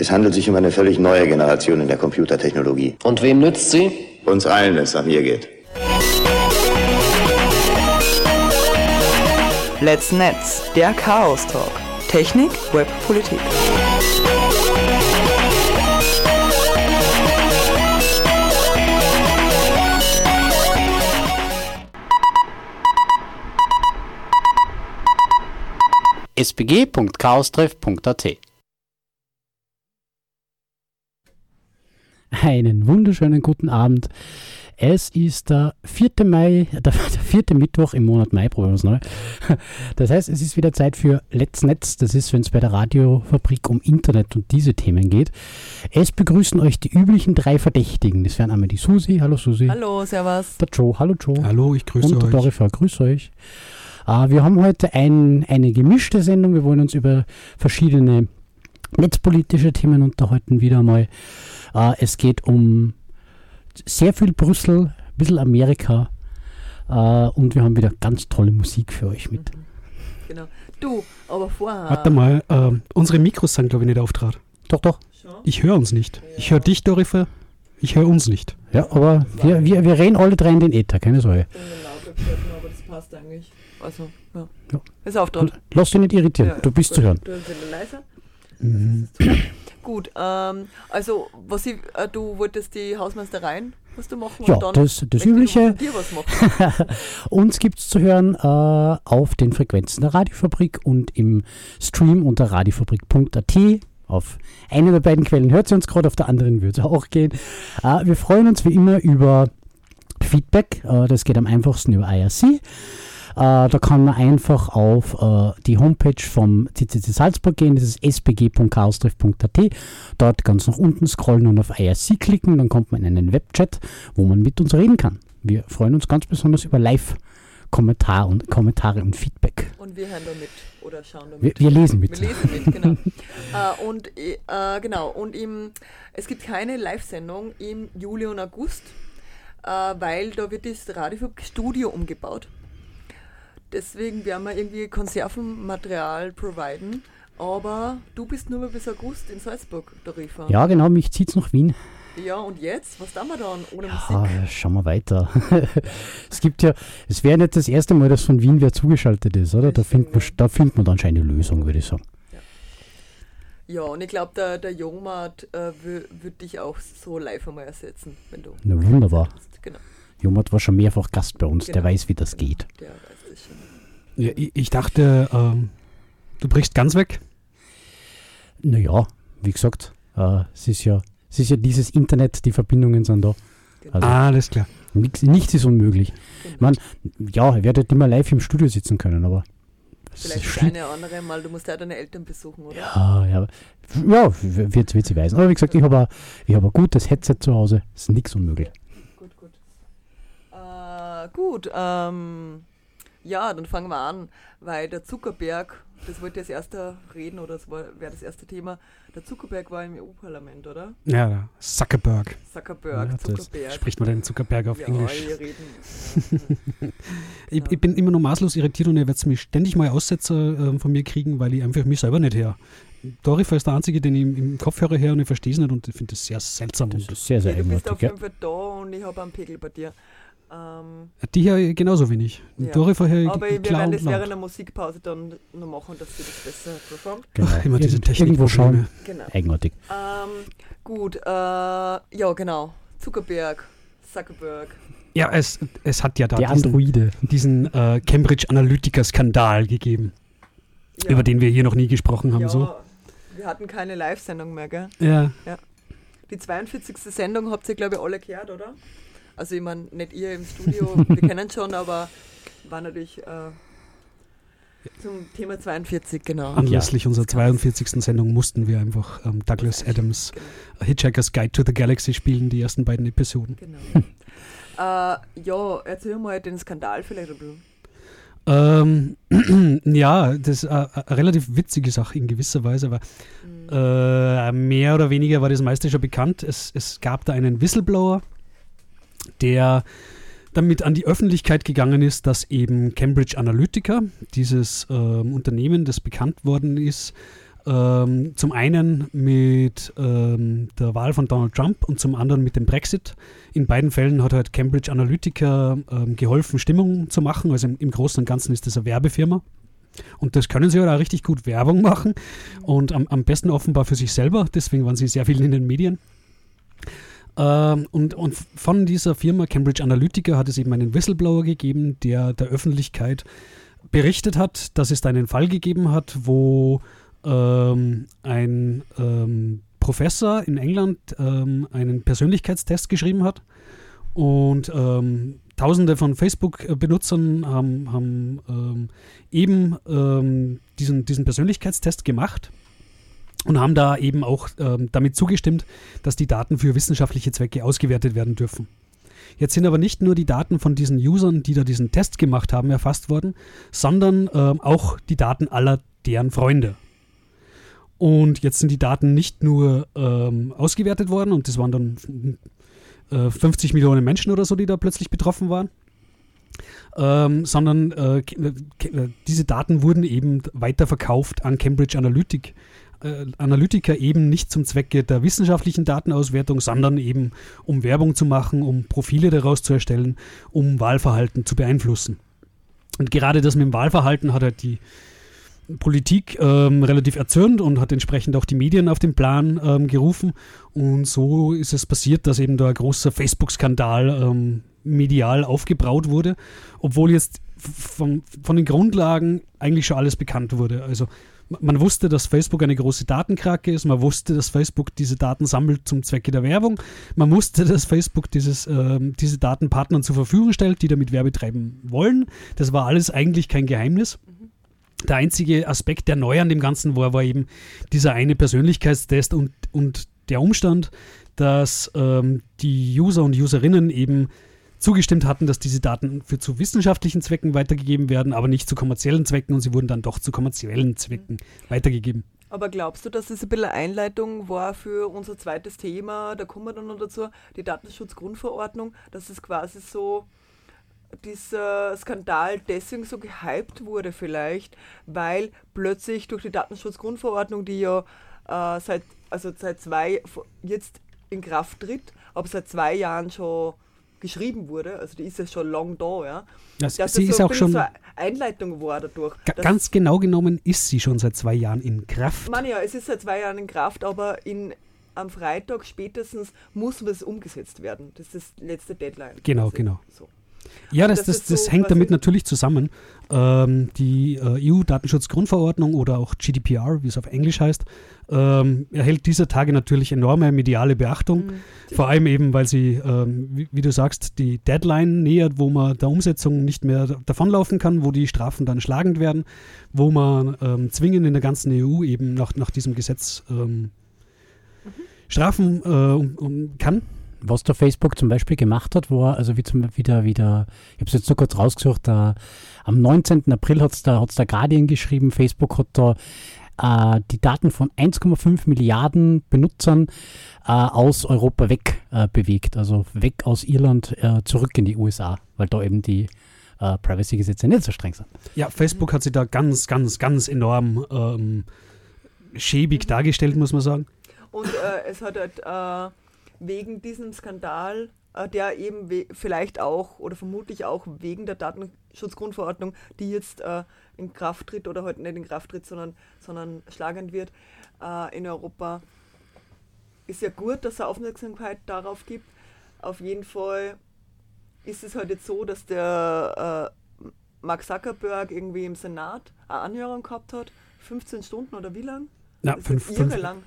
Es handelt sich um eine völlig neue Generation in der Computertechnologie. Und wem nützt sie? Uns allen, wenn es nach mir geht. Let's Netz, der Chaos Talk. Technik, Web, Politik. sbg.chaostreff.at Einen wunderschönen guten Abend. Es ist der 4. Mai, der, der vierte Mittwoch im Monat Mai, probieren wir es neu. Das heißt, es ist wieder Zeit für Let's Netz. Das ist, wenn es bei der Radiofabrik um Internet und diese Themen geht. Es begrüßen euch die üblichen drei Verdächtigen. Das wären einmal die Susi. Hallo Susi. Hallo, servus. Der Joe. Hallo Joe. Hallo, ich grüße und der euch. Dorifer. Grüß euch. Äh, wir haben heute ein, eine gemischte Sendung. Wir wollen uns über verschiedene netzpolitische Themen unterhalten. Wieder mal. Äh, es geht um sehr viel Brüssel, ein bisschen Amerika. Äh, und wir haben wieder ganz tolle Musik für euch mit. Genau. Du, aber vorher. Warte mal, ähm, unsere Mikros sind, glaube ich, nicht auftrat. Doch, doch. Ich höre uns nicht. Ich höre dich, Dorifer. Ich höre uns nicht. Ja, aber wir, wir, wir reden alle drei in den Äther, keine Sorge. Ich bin lauter gestellt, aber das passt eigentlich. Also, ja. Ja. Ist auftrat. Lass dich nicht irritieren, du bist zu hören. Du bist leiser. Mhm. Gut, ähm, also, was ich, äh, du wolltest die Hausmeistereien, was du machen Ja, und dann das- das Übliche. dir was machen. Uns gibt es zu hören äh, auf den Frequenzen der Radiofabrik und im Stream unter radiofabrik.at. Auf eine der beiden Quellen hört sie uns gerade, auf der anderen würde es auch gehen. Äh, wir freuen uns wie immer über Feedback. Äh, das geht am einfachsten über IRC. Äh, da kann man einfach auf äh, die Homepage vom CCC Salzburg gehen, das ist sbg.chaostreff.at. Dort ganz nach unten scrollen und auf IRC klicken, dann kommt man in einen Webchat, wo man mit uns reden kann. Wir freuen uns ganz besonders über Live-Kommentare und, Kommentare und Feedback. Und wir hören da mit oder schauen da Wir, mit. wir lesen mit. Wir lesen mit, genau. äh, und äh, genau, und im, es gibt keine Live-Sendung im Juli und August, äh, weil da wird das Radio-Studio umgebaut. Deswegen werden wir irgendwie Konservenmaterial providen. Aber du bist nur bis August in Salzburg, Tarifa. Ja, genau, mich zieht es nach Wien. Ja, und jetzt? Was tun wir dann ohne Ah, Musik? schauen wir weiter. es gibt ja, es wäre nicht das erste Mal, dass von Wien wer zugeschaltet ist, oder? Da findet man, da findet man dann schon eine Lösung, würde ich sagen. Ja, und ich glaube, der, der Jomart äh, würde dich auch so live einmal ersetzen, wenn du. Na, wunderbar. Genau. Jomart war schon mehrfach Gast bei uns, der Genau. weiß, wie das geht. Der weiß es schon. Ja, ich, dachte, ähm, du brichst ganz weg. Naja, wie gesagt, äh, es, ist ja, es ist ja dieses Internet, die Verbindungen sind da. Also Ah, alles klar. nix, nichts ist unmöglich. Ich mein, ja, ihr werdet immer live im Studio sitzen können, aber es Vielleicht das eine andere Mal, du musst ja deine Eltern besuchen, oder? Ja, ja, ja wird, wird sie weisen. Aber wie gesagt, ich habe ein, ich hab ein gutes Headset zu Hause, ist nichts unmöglich. Gut, gut. Äh, gut, ähm, ja, dann fangen wir an, weil der Zuckerberg, das wollte ich als erster reden oder das wäre das erste Thema, der Zuckerberg war im EU-Parlament, oder? Ja. Zuckerberg. Zuckerberg, Ja, Zuckerberg. Spricht man den Zuckerberg auf ja, Englisch? wir reden. Ich, ich bin immer noch maßlos irritiert und ihr werdet mich ständig mal Aussetzer ähm, von mir kriegen, weil ich einfach mich selber nicht her. Dorifer ist der Einzige, den ich im, im Kopfhörer her und ich verstehe es nicht und ich finde das sehr seltsam. Das Und ist sehr, sehr du bist auf. Ja. jeden Fall da und ich habe einen Pegel bei dir. Ähm, die hier genauso wenig. Ja. Dorifer her aber wir klar werden das während der Musikpause dann noch machen, dass wir das besser performt. Genau. Ach, immer diese Irgend- Irgendwo schauen. Genau. Eigenartig. Ähm, gut, äh, ja genau. Zuckerberg, Zuckerberg. Ja, es, es hat ja da Der diesen, Androide. diesen äh, Cambridge Analytica-Skandal gegeben, Ja. über den wir hier noch nie gesprochen haben. ja, So. Wir hatten keine Live-Sendung mehr, gell? Ja, Die 42. Sendung habt ihr, glaube ich, alle gehört, oder? Also, ich meine, nicht ihr im Studio, wir kennen schon, aber war natürlich äh, zum Thema 42, genau. anlässlich unserer 42. Sendung mussten wir einfach ähm, Douglas Adams Genau. Hitchhiker's Guide to the Galaxy spielen, die ersten beiden Episoden. genau. äh, ja, erzähl mal den Skandal vielleicht ein bisschen. Ähm, ja, das ist äh, eine relativ witzige Sache in gewisser Weise, weil Mhm. äh, mehr oder weniger war das meiste schon bekannt. Es, es gab da einen Whistleblower, der damit an die Öffentlichkeit gegangen ist, dass eben Cambridge Analytica, dieses ähm, Unternehmen, das bekannt worden ist, Ähm, zum einen mit ähm, der Wahl von Donald Trump und zum anderen mit dem Brexit. In beiden Fällen hat halt Cambridge Analytica ähm, geholfen, Stimmung zu machen. Also im, im Großen und Ganzen ist das eine Werbefirma. Und das können sie halt auch richtig gut Werbung machen und am, am besten offenbar für sich selber. Deswegen waren sie sehr viel in den Medien. Ähm, und, und von dieser Firma Cambridge Analytica hat es eben einen Whistleblower gegeben, der der Öffentlichkeit berichtet hat, dass es da einen Fall gegeben hat, wo ähm, ein ähm, Professor in England ähm, einen Persönlichkeitstest geschrieben hat. Und ähm, Tausende von Facebook-Benutzern haben, haben ähm, eben diesen, diesen Persönlichkeitstest gemacht und haben da eben auch ähm, damit zugestimmt, dass die Daten für wissenschaftliche Zwecke ausgewertet werden dürfen. Jetzt sind aber nicht nur die Daten von diesen Usern, die da diesen Test gemacht haben, erfasst worden, sondern ähm, auch die Daten aller deren Freunde. Und jetzt sind die Daten nicht nur ähm, ausgewertet worden und das waren dann äh, 50 Millionen Menschen oder so, die da plötzlich betroffen waren. Ähm, sondern äh, äh, diese Daten wurden eben weiterverkauft an Cambridge Analytic, äh, Analytica eben nicht zum Zwecke der wissenschaftlichen Datenauswertung, sondern eben um Werbung zu machen, um Profile daraus zu erstellen, um Wahlverhalten zu beeinflussen. Und gerade das mit dem Wahlverhalten hat halt die Politik ähm, relativ erzürnt und hat entsprechend auch die Medien auf den Plan ähm, gerufen. Und so ist es passiert, dass eben da ein großer Facebook-Skandal ähm, medial aufgebraut wurde, obwohl jetzt von, von den Grundlagen eigentlich schon alles bekannt wurde. Also man wusste, dass Facebook eine große Datenkrake ist. Man wusste, dass Facebook diese Daten sammelt zum Zwecke der Werbung. Man wusste, dass Facebook dieses, äh, diese Daten Partnern zur Verfügung stellt, die damit Werbe treiben wollen. Das war alles eigentlich kein Geheimnis. Der einzige Aspekt, der neu an dem Ganzen war, war eben dieser eine Persönlichkeitstest und, und der Umstand, dass ähm, die User und Userinnen eben zugestimmt hatten, dass diese Daten für zu wissenschaftlichen Zwecken weitergegeben werden, aber nicht zu kommerziellen Zwecken und sie wurden dann doch zu kommerziellen Zwecken mhm. weitergegeben. Aber glaubst du, dass es ein bisschen Einleitung war für unser zweites Thema, da kommen wir dann noch dazu, die Datenschutzgrundverordnung, dass es quasi so dieser Skandal deswegen so gehypt wurde vielleicht, weil plötzlich durch die Datenschutzgrundverordnung, die ja äh, seit, also seit zwei, jetzt in Kraft tritt, aber seit zwei Jahren schon geschrieben wurde, also die ist ja schon lang da, ja. Das, sie das so ist auch schon so Einleitung war dadurch. Ganz genau genommen ist sie schon seit zwei Jahren in Kraft. Meine ja, es ist seit zwei Jahren in Kraft, aber in, am Freitag spätestens muss das umgesetzt werden. Das ist das letzte Deadline. Genau, quasi. genau. So. Ja, das, das, das, das so hängt damit natürlich zusammen. Ähm, die äh, EU-Datenschutzgrundverordnung oder auch GDPR, wie es auf Englisch heißt, ähm, erhält dieser Tage natürlich enorme mediale Beachtung. Mhm. Vor allem eben, weil sie, ähm, wie, wie, du sagst, die Deadline nähert, wo man der Umsetzung nicht mehr davonlaufen kann, wo die Strafen dann schlagend werden, wo man ähm, zwingend in der ganzen EU eben nach, nach diesem Gesetz ähm, mhm. strafen äh, um, um kann was der Facebook zum Beispiel gemacht hat, war, also wie zum, wieder, wieder, ich habe es jetzt nur kurz rausgesucht, da, am 19. April hat es da, hat's da Guardian geschrieben, Facebook hat da äh, die Daten von 1,5 Milliarden Benutzern äh, aus Europa weg äh, bewegt, also weg aus Irland äh, zurück in die USA, weil da eben die äh, Privacy-Gesetze nicht so streng sind. Ja, Facebook hat sich da ganz, ganz, ganz enorm ähm, schäbig dargestellt, muss man sagen. Und äh, es hat halt wegen diesem Skandal, äh, der eben vielleicht auch oder vermutlich auch wegen der Datenschutzgrundverordnung, die jetzt äh, in Kraft tritt oder heute nicht in Kraft tritt, sondern, sondern schlagend wird äh, in Europa, ist ja gut, dass er Aufmerksamkeit darauf gibt. Auf jeden Fall ist es halt jetzt so, dass der äh, Mark Zuckerberg irgendwie im Senat eine Anhörung gehabt hat, 15 Stunden oder wie lang? Ja, fünf, fünf, lang,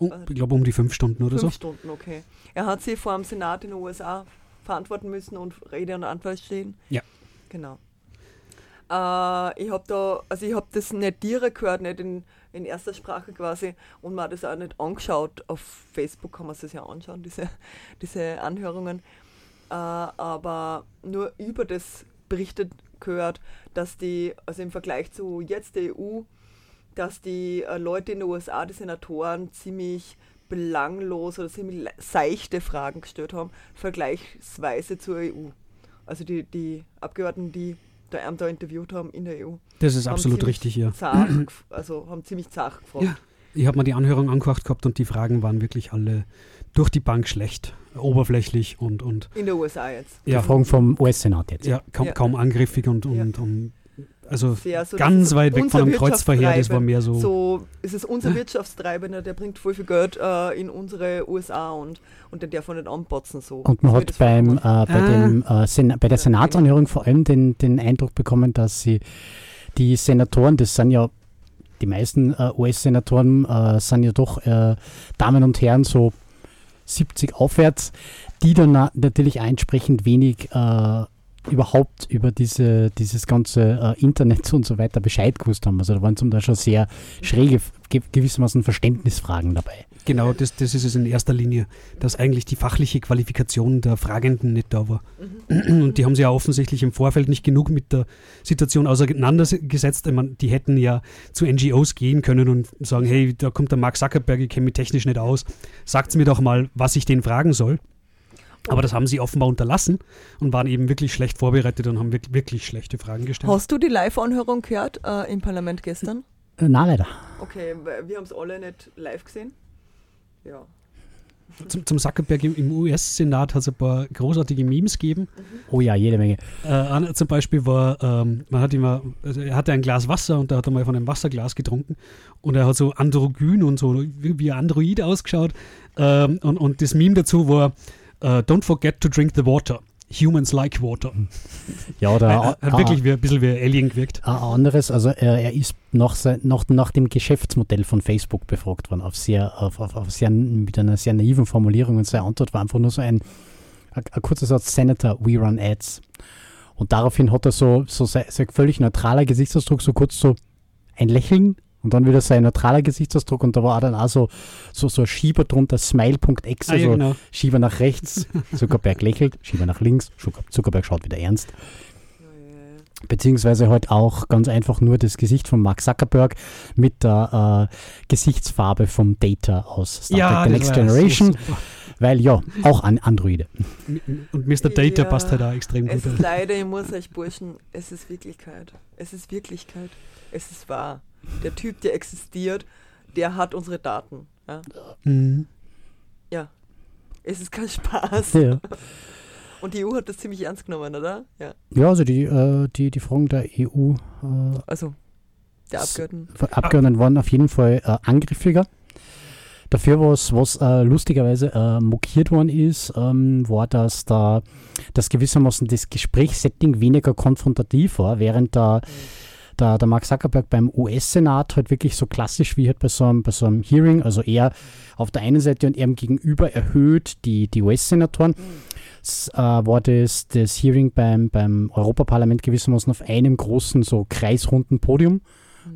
10 Stunden. Oh, ich glaube um die fünf Stunden oder fünf so. Fünf Stunden, okay. Er hat sie vor dem Senat in den USA verantworten müssen und Rede und Antwort stehen. Ja. Genau. Äh, ich habe da, also ich habe das nicht direkt gehört, nicht in, in erster Sprache quasi und man hat das auch nicht angeschaut. Auf Facebook kann man es ja anschauen, diese, diese Anhörungen. Äh, aber nur über das berichtet gehört, dass die, also im Vergleich zu jetzt der EU, dass die äh, Leute in den USA, die Senatoren, ziemlich belanglos oder ziemlich seichte Fragen gestellt haben, vergleichsweise zur EU. Also die, die Abgeordneten, die da, ähm, da interviewt haben in der EU. Das ist Haben absolut richtig, ja. Zart, also haben ziemlich zart gefragt. Ja. Ich habe mir die Anhörung angehört gehabt und die Fragen waren wirklich alle durch die Bank schlecht, oberflächlich und, und In der USA jetzt. Die ja, Fragen vom US-Senat jetzt. ja, kaum, Ja. kaum angriffig und, und, Ja. und also Sehr so, ganz ist weit weg von einem Kreuzverkehr, das war mehr so. So ist es unser Wirtschaftstreibender, der bringt voll viel Geld äh, in unsere USA und, und den darf man nicht anpatzen. So. Und man So hat beim, äh, bei, Ah. dem, äh, Sen bei der Ja, Senatsanhörung vor allem den, den Eindruck bekommen, dass sie die Senatoren, das sind ja die meisten äh, US-Senatoren, äh, sind ja doch äh, Damen und Herren so 70 aufwärts, die dann na natürlich entsprechend wenig äh, überhaupt über diese, dieses ganze äh, Internet und so weiter Bescheid gewusst haben. Also da waren zum Teil schon sehr schräge, ge gewissermaßen Verständnisfragen dabei. Genau, das, das ist es in erster Linie, dass eigentlich die fachliche Qualifikation der Fragenden nicht da war. Mhm. Und die haben sich ja offensichtlich im Vorfeld nicht genug mit der Situation auseinandergesetzt. Ich meine, die hätten ja zu NGOs gehen können und sagen, hey, da kommt der Mark Zuckerberg, ich kenne mich technisch nicht aus, sagt mir doch mal, was ich den fragen soll. Aber das haben sie offenbar unterlassen und waren eben wirklich schlecht vorbereitet und haben wirklich, wirklich schlechte Fragen gestellt. Hast du die Live-Anhörung gehört äh, im Parlament gestern? Äh, na, leider. Okay, wir haben es alle nicht live gesehen. Ja. Zum, zum Zuckerberg im, im US-Senat hat es ein paar großartige Memes gegeben. Oh ja, jede Menge. Äh, zum Beispiel war, ähm, man hat immer, also er hatte ein Glas Wasser und da hat er mal von einem Wasserglas getrunken und er hat so androgyn und so wie wie ein Android ausgeschaut. Ähm, und, und das Meme dazu war, äh, don't forget to drink the water. Humans like water. Ja, oder Er hat wirklich wie, ein bisschen wie ein Alien gewirkt. Ein anderes, also er, er ist nach, nach, nach dem Geschäftsmodell von Facebook befragt worden, auf sehr, auf, auf, auf sehr, mit einer sehr naiven Formulierung und seine Antwort war einfach nur so ein, ein, ein kurzer Satz, Senator, we run ads. Und daraufhin hat er so, so sein völlig neutraler Gesichtsausdruck, so kurz so ein Lächeln und dann wieder sein neutraler Gesichtsausdruck und da war dann auch so, so, so ein Schieber drunter, smile.exe, Ah, ja, so genau. Schieber nach rechts, Zuckerberg lächelt, Schieber nach links, Zucker- Zuckerberg schaut wieder ernst beziehungsweise halt auch ganz einfach nur das Gesicht von Mark Zuckerberg mit der äh, Gesichtsfarbe vom Data aus Star Trek The Next ja so Generation, super. weil ja, auch an Androide. Und Mr. Data Ja. passt halt auch extrem Es gut. ist leider, ich muss euch Burschen, es ist Wirklichkeit. Es ist Wirklichkeit. Es ist wahr. Der Typ, der existiert, der hat unsere Daten. Ja. Mhm. ja. Es ist kein Spaß. Ja, Und die EU hat das ziemlich ernst genommen, oder? Ja. ja also die, äh, die, die Fragen der EU äh, Also, der Abgeordneten. Abgeordneten waren auf jeden Fall äh, angriffiger. Dafür, was, was äh, lustigerweise äh, mokiert worden ist, ähm, war, dass da das gewissermaßen das Gesprächssetting weniger konfrontativ war, während der, der, der Mark Zuckerberg beim US-Senat halt wirklich so klassisch wie halt bei so, einem, bei so einem Hearing, also er auf der einen Seite und ihm gegenüber erhöht die, die US-Senatoren, äh, war das, das Hearing beim, beim Europaparlament gewissermaßen auf einem großen, so kreisrunden Podium,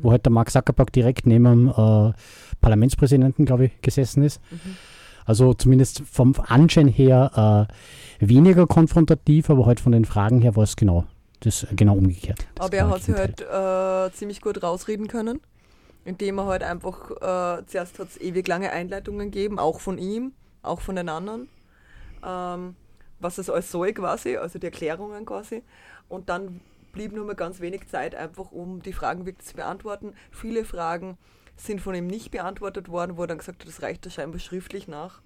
wo halt der Mark Zuckerberg direkt neben dem äh, Parlamentspräsidenten, glaube ich, gesessen ist. Also zumindest vom Anschein her äh, weniger konfrontativ, aber halt von den Fragen her war es genau, das, genau umgekehrt. Das Aber er hat sich halt äh, ziemlich gut rausreden können, indem er halt einfach, äh, zuerst hat es ewig lange Einleitungen gegeben, auch von ihm, auch von den anderen, ähm, was es alles soll quasi, also die Erklärungen quasi. Und dann blieb nur mal ganz wenig Zeit einfach, um die Fragen wirklich zu beantworten. Viele Fragen sind von ihm nicht beantwortet worden, wo er dann gesagt hat, das reicht ja scheinbar schriftlich nach.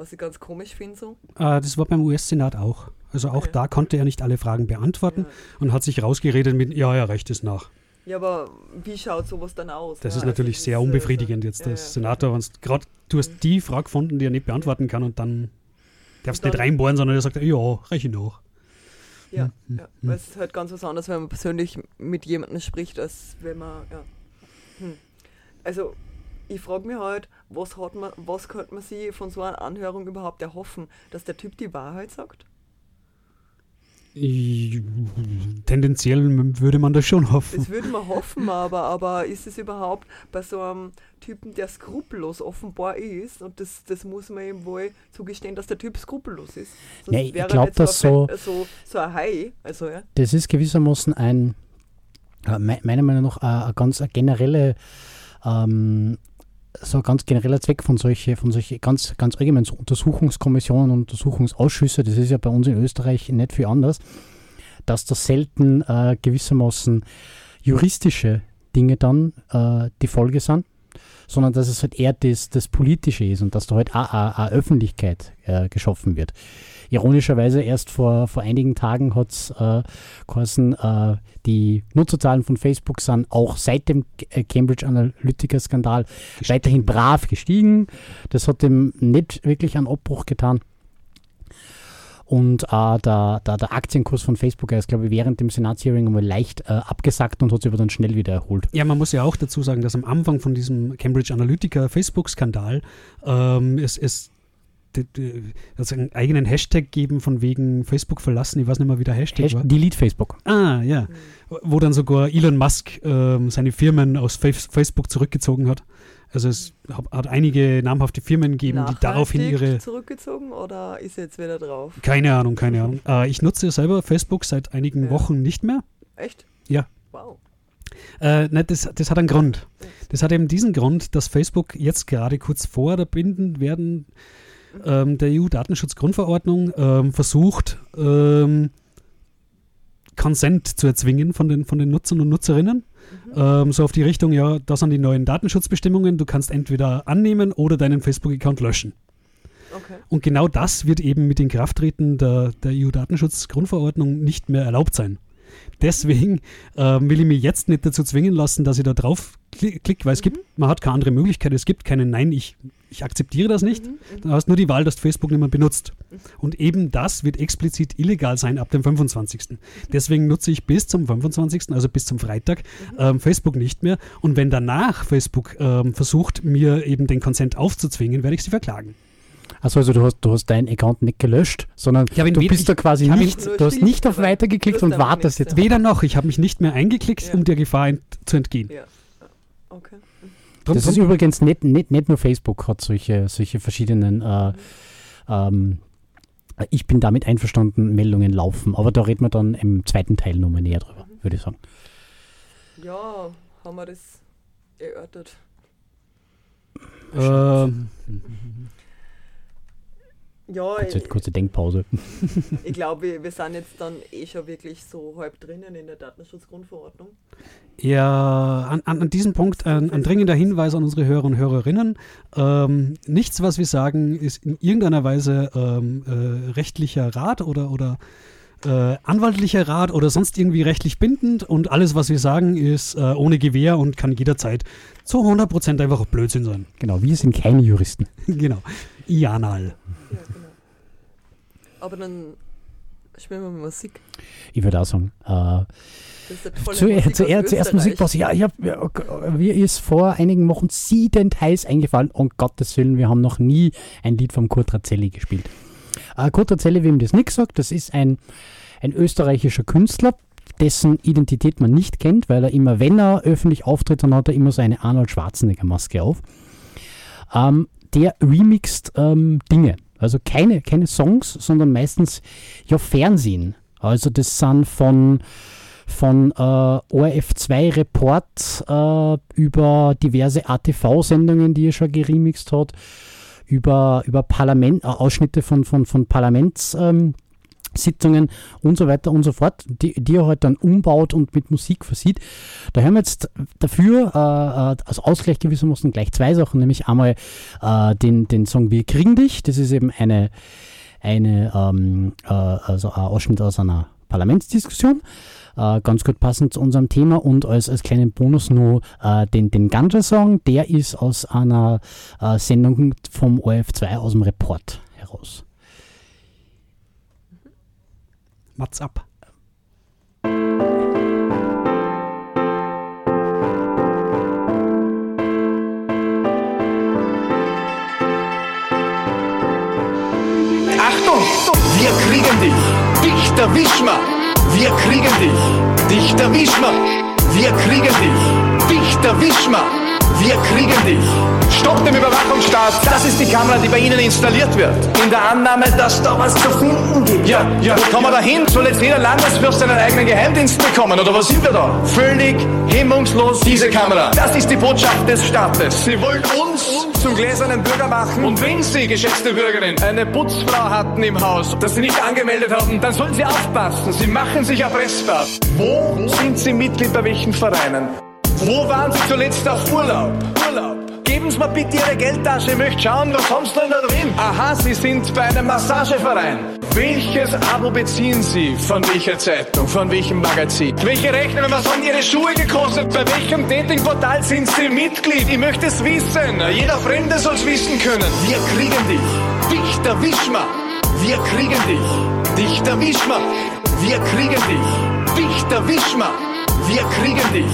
Was ich ganz komisch finde so. Äh, das war beim US-Senat auch. Also auch Okay. da konnte er nicht alle Fragen beantworten und hat sich rausgeredet mit, ja, ja, reicht es nach. Ja, aber wie schaut sowas dann aus? Das ja, ist also natürlich das sehr äh, unbefriedigend jetzt ja, ja. Senator, wenn gerade du hast die Frage gefunden, die er nicht beantworten kann und dann darfst du nicht reinbohren, sondern er sagt, ja, reiche nach. Ja, Hm, ja. weil es ist halt ganz was anderes, wenn man persönlich mit jemandem spricht, als wenn man, ja. Hm. Also, ich frage mich halt, was, hat man, was könnte man sich von so einer Anhörung überhaupt erhoffen? Dass der Typ die Wahrheit sagt? Ich, tendenziell würde man das schon hoffen. Das würde man hoffen, aber, aber ist es überhaupt bei so einem Typen, der skrupellos offenbar ist, und das, das muss man ihm wohl zugestehen, dass der Typ skrupellos ist. Sonst Ja, ich wäre er glaub, nicht so, ein so- so, ein Hai. Also, ja. Das ist gewissermaßen ein, äh, me- meiner Meinung nach, äh, ein ganz eine generelle, ähm, so ein ganz genereller Zweck von solche, von solche ganz, ganz allgemein so Untersuchungskommissionen und Untersuchungsausschüsse, das ist ja bei uns in Österreich nicht viel anders, dass das selten äh, gewissermaßen juristische Dinge dann äh, die Folge sind, sondern dass es halt eher das, das Politische ist und dass da halt auch eine Öffentlichkeit äh, geschaffen wird. Ironischerweise erst vor, vor einigen Tagen hat es äh, geheißen, äh, die Nutzerzahlen von Facebook sind auch seit dem äh, Cambridge Analytica-Skandal weiterhin brav gestiegen. Das hat dem nicht wirklich einen Abbruch getan. Und äh, der, der, der Aktienkurs von Facebook ist, glaube ich, während dem Senatshearing einmal leicht äh, abgesackt und hat sich aber dann schnell wieder erholt. Ja, man muss ja auch dazu sagen, dass am Anfang von diesem Cambridge Analytica Facebook-Skandal ähm, es, es also einen eigenen Hashtag geben von wegen Facebook verlassen. Ich weiß nicht mehr, wie der Hashtag Hasht war. Delete Facebook. Ah, ja. Wo dann sogar Elon Musk ähm, seine Firmen aus Facebook zurückgezogen hat. Also es hat einige namhafte Firmen gegeben, die daraufhin ihre... zurückgezogen oder ist jetzt wieder drauf? Keine Ahnung, keine Ahnung. Äh, ich nutze selber Facebook seit einigen Ja. Wochen nicht mehr. Echt? Ja. Wow. Äh, ne, das, das hat einen Grund. Das hat eben diesen Grund, dass Facebook jetzt gerade kurz vor der Binden werden ähm, der EU-Datenschutzgrundverordnung ähm, versucht, ähm, Consent zu erzwingen von den, von den Nutzern und Nutzerinnen. Ähm, so auf die Richtung, ja, das sind die neuen Datenschutzbestimmungen. Du kannst entweder annehmen oder deinen Facebook-Account löschen. Okay. Und genau das wird eben mit Inkrafttreten der, der EU-Datenschutzgrundverordnung nicht mehr erlaubt sein. Deswegen ähm, will ich mich jetzt nicht dazu zwingen lassen, dass ich da drauf kli- klicke, weil es gibt, man hat keine andere Möglichkeit, es gibt keinen Nein, ich, ich akzeptiere das nicht. Du hast nur die Wahl, dass du Facebook nicht mehr benutzt. Und eben das wird explizit illegal sein ab dem 25. Deswegen nutze ich bis zum 25., also bis zum Freitag, ähm, Facebook nicht mehr. Und wenn danach Facebook ähm, versucht, mir eben den Consent aufzuzwingen, werde ich sie verklagen. Also, also du hast, du hast deinen Account nicht gelöscht, sondern du bist da quasi nicht, du hast nicht auf. Weiter geklickt und wartest jetzt. Weder noch, ich habe mich nicht mehr eingeklickt, Ja. um der Gefahr ent zu entgehen. Ja. Okay. Drum- Das ist drum- übrigens nicht, nicht, nicht nur Facebook hat solche, solche verschiedenen äh, ähm, ich bin damit einverstanden, Meldungen laufen, aber da reden wir dann im zweiten Teil nochmal näher drüber, würde ich sagen. Ja, haben wir das erörtert. ähm, Ja, Kurze, ich, kurze Denkpause. ich glaube, wir, wir sind jetzt dann eh schon wirklich so halb drinnen in der Datenschutzgrundverordnung. Ja, an, an, an diesem Punkt ein, ein dringender Hinweis an unsere Hörer und Hörerinnen. Ähm, nichts, was wir sagen, ist in irgendeiner Weise ähm, äh, rechtlicher Rat oder, oder äh, anwaltlicher Rat oder sonst irgendwie rechtlich bindend und alles, was wir sagen, ist äh, ohne Gewähr und kann jederzeit zu 100% einfach auch Blödsinn sein. Genau, wir sind keine Juristen. genau. Ianal. Ja. Aber dann spielen wir mal Musik. Ich würde auch sagen, äh, Zu, Musik zuerst Österreich. Musikpause. Ja, ich hab, mir ist vor einigen Wochen siedend heiß eingefallen. Um Gottes Willen, wir haben noch nie ein Lied vom Kurt Razzelli gespielt. Äh, Kurt Razzelli, wem das nicht sagt, das ist ein, ein österreichischer Künstler, dessen Identität man nicht kennt, weil er immer, wenn er öffentlich auftritt, dann hat er immer so eine Arnold Schwarzenegger-Maske auf. Ähm, der remixt ähm, Dinge. Also keine, keine Songs, sondern meistens ja Fernsehen. Also das sind von von äh, ORF2 Report äh, über diverse ATV-Sendungen, die er schon geremixt hat, über, über Parlament, äh, Ausschnitte von, von, von Parlamentssitzungen ähm, Sitzungen und so weiter und so fort, die, die er halt dann umbaut und mit Musik versieht. Da haben wir jetzt dafür äh, äh, als Ausgleich gewissermaßen gleich zwei Sachen, nämlich einmal äh, den, den Song Wir kriegen dich, das ist eben eine, eine ähm, äh, also ein Ausschnitt aus einer Parlamentsdiskussion, äh, ganz gut passend zu unserem Thema und als, als kleinen Bonus nur äh, den, den Ganja-Song, der ist aus einer Sendung vom ORF2 aus dem Report heraus. Mats ab. Achtung, wir kriegen dich. Dichter Wischmer. Wir kriegen dich. Dichter Wischmer. Wir kriegen dich. Dichter Wischmer. Wir kriegen dich. Stopp dem Überwachungsstaat. Das ist die Kamera, die bei Ihnen installiert wird. In der Annahme, dass da was zu finden gibt. Ja, ja. Kommen wir da hin? Soll jetzt jeder Landesfürst einen eigenen Geheimdienst bekommen? Oder was sind wir da? Völlig hemmungslos diese Kamera. Das ist die Botschaft des Staates. Sie wollen uns zum gläsernen Bürger machen. Und wenn Sie, geschätzte Bürgerin, eine Putzfrau hatten im Haus, das Sie nicht angemeldet haben, dann sollen Sie aufpassen. Sie machen sich erpressbar. Wo sind Sie Mitglied bei welchen Vereinen? Wo waren Sie zuletzt auf Urlaub? Urlaub. Geben Sie mir bitte Ihre Geldtasche, ich möchte schauen, was haben Sie denn da drin? Aha, Sie sind bei einem Massageverein. Welches Abo beziehen Sie? Von welcher Zeitung? Von welchem Magazin? Welche Rechnungen? Was haben Ihre Schuhe gekostet? Bei welchem Datingportal sind Sie Mitglied? Ich möchte es wissen. Jeder Fremde soll es wissen können. Wir kriegen dich. Dichter Wischmer. Wir kriegen dich. Dichter Wischmer. Wir kriegen dich. Dichter Wischmer. Wir kriegen dich.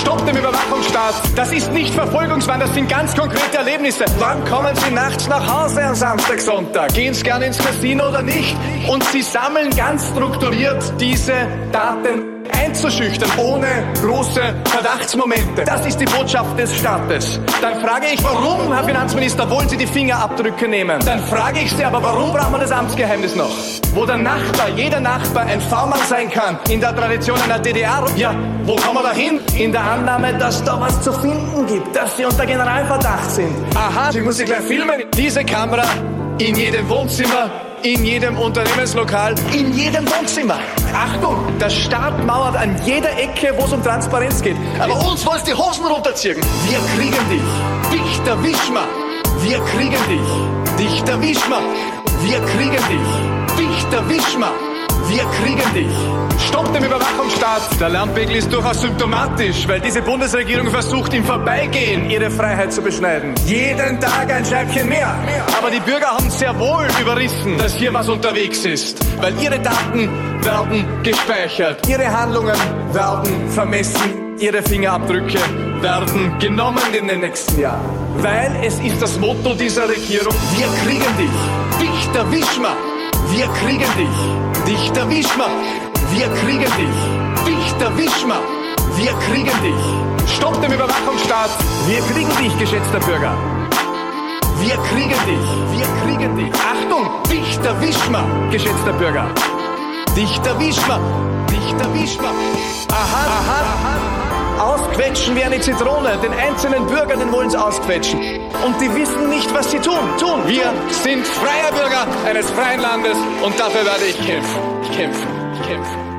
Stopp dem Überwachungsstaat. Das ist nicht Verfolgungswahn, das sind ganz konkrete Erlebnisse. Wann kommen Sie nachts nach Hause am Samstag, Sonntag? Gehen Sie gerne ins Casino oder nicht? Und Sie sammeln ganz strukturiert diese Daten einzuschüchtern, ohne große Verdachtsmomente. Das ist die Botschaft des Staates. Dann frage ich, warum, Herr Finanzminister, wollen Sie die Fingerabdrücke nehmen? Dann frage ich Sie aber, warum braucht man das Amtsgeheimnis noch? Wo der Nachbar, jeder Nachbar ein V-Mann sein kann, in der Tradition einer DDR. Ja, wo kommen wir da hin? In der Annahme, dass da was zu finden gibt, dass Sie unter Generalverdacht sind. Aha, ich muss Sie gleich filmen. Diese Kamera in jedem Wohnzimmer, in jedem Unternehmenslokal, in jedem Wohnzimmer. Achtung, der Staat mauert an jeder Ecke, wo es um Transparenz geht. Aber uns wollen die Hosen runterziehen. Wir kriegen dich. Dichter Wischmer. Wir kriegen dich. Dichter Wischmer. Wir kriegen dich. Dichter Wischmer. Wir kriegen dich. Stopp dem Überwachungsstaat. Der Lärmpegel ist durchaus symptomatisch, weil diese Bundesregierung versucht, im Vorbeigehen ihre Freiheit zu beschneiden. Jeden Tag ein Scheibchen mehr. Aber die Bürger haben sehr wohl überrissen, dass hier was unterwegs ist, weil ihre Daten werden gespeichert. Ihre Handlungen werden vermessen. Ihre Fingerabdrücke werden genommen in den nächsten Jahren. Weil es ist das Motto dieser Regierung, wir kriegen dich. Dichter. Wir kriegen dich. Dichter Wischmer. Wir kriegen dich. Dichter Wischmer. Wir kriegen dich. Stopp dem Überwachungsstaat. Wir kriegen dich, geschätzter Bürger. Wir kriegen dich. Wir kriegen dich. Achtung, Dichter Wischmer, geschätzter Bürger. Dichter Wischmer. Dichter Wischmer. Aha, aha, aha. Ausquetschen wie eine Zitrone. Den einzelnen Bürger, den wollen sie ausquetschen. Und die wissen nicht, was sie tun. Wir sind freie Bürger eines freien Landes und dafür werde ich kämpfen. Ich kämpfe. Ich kämpfe. Ich kämpfe.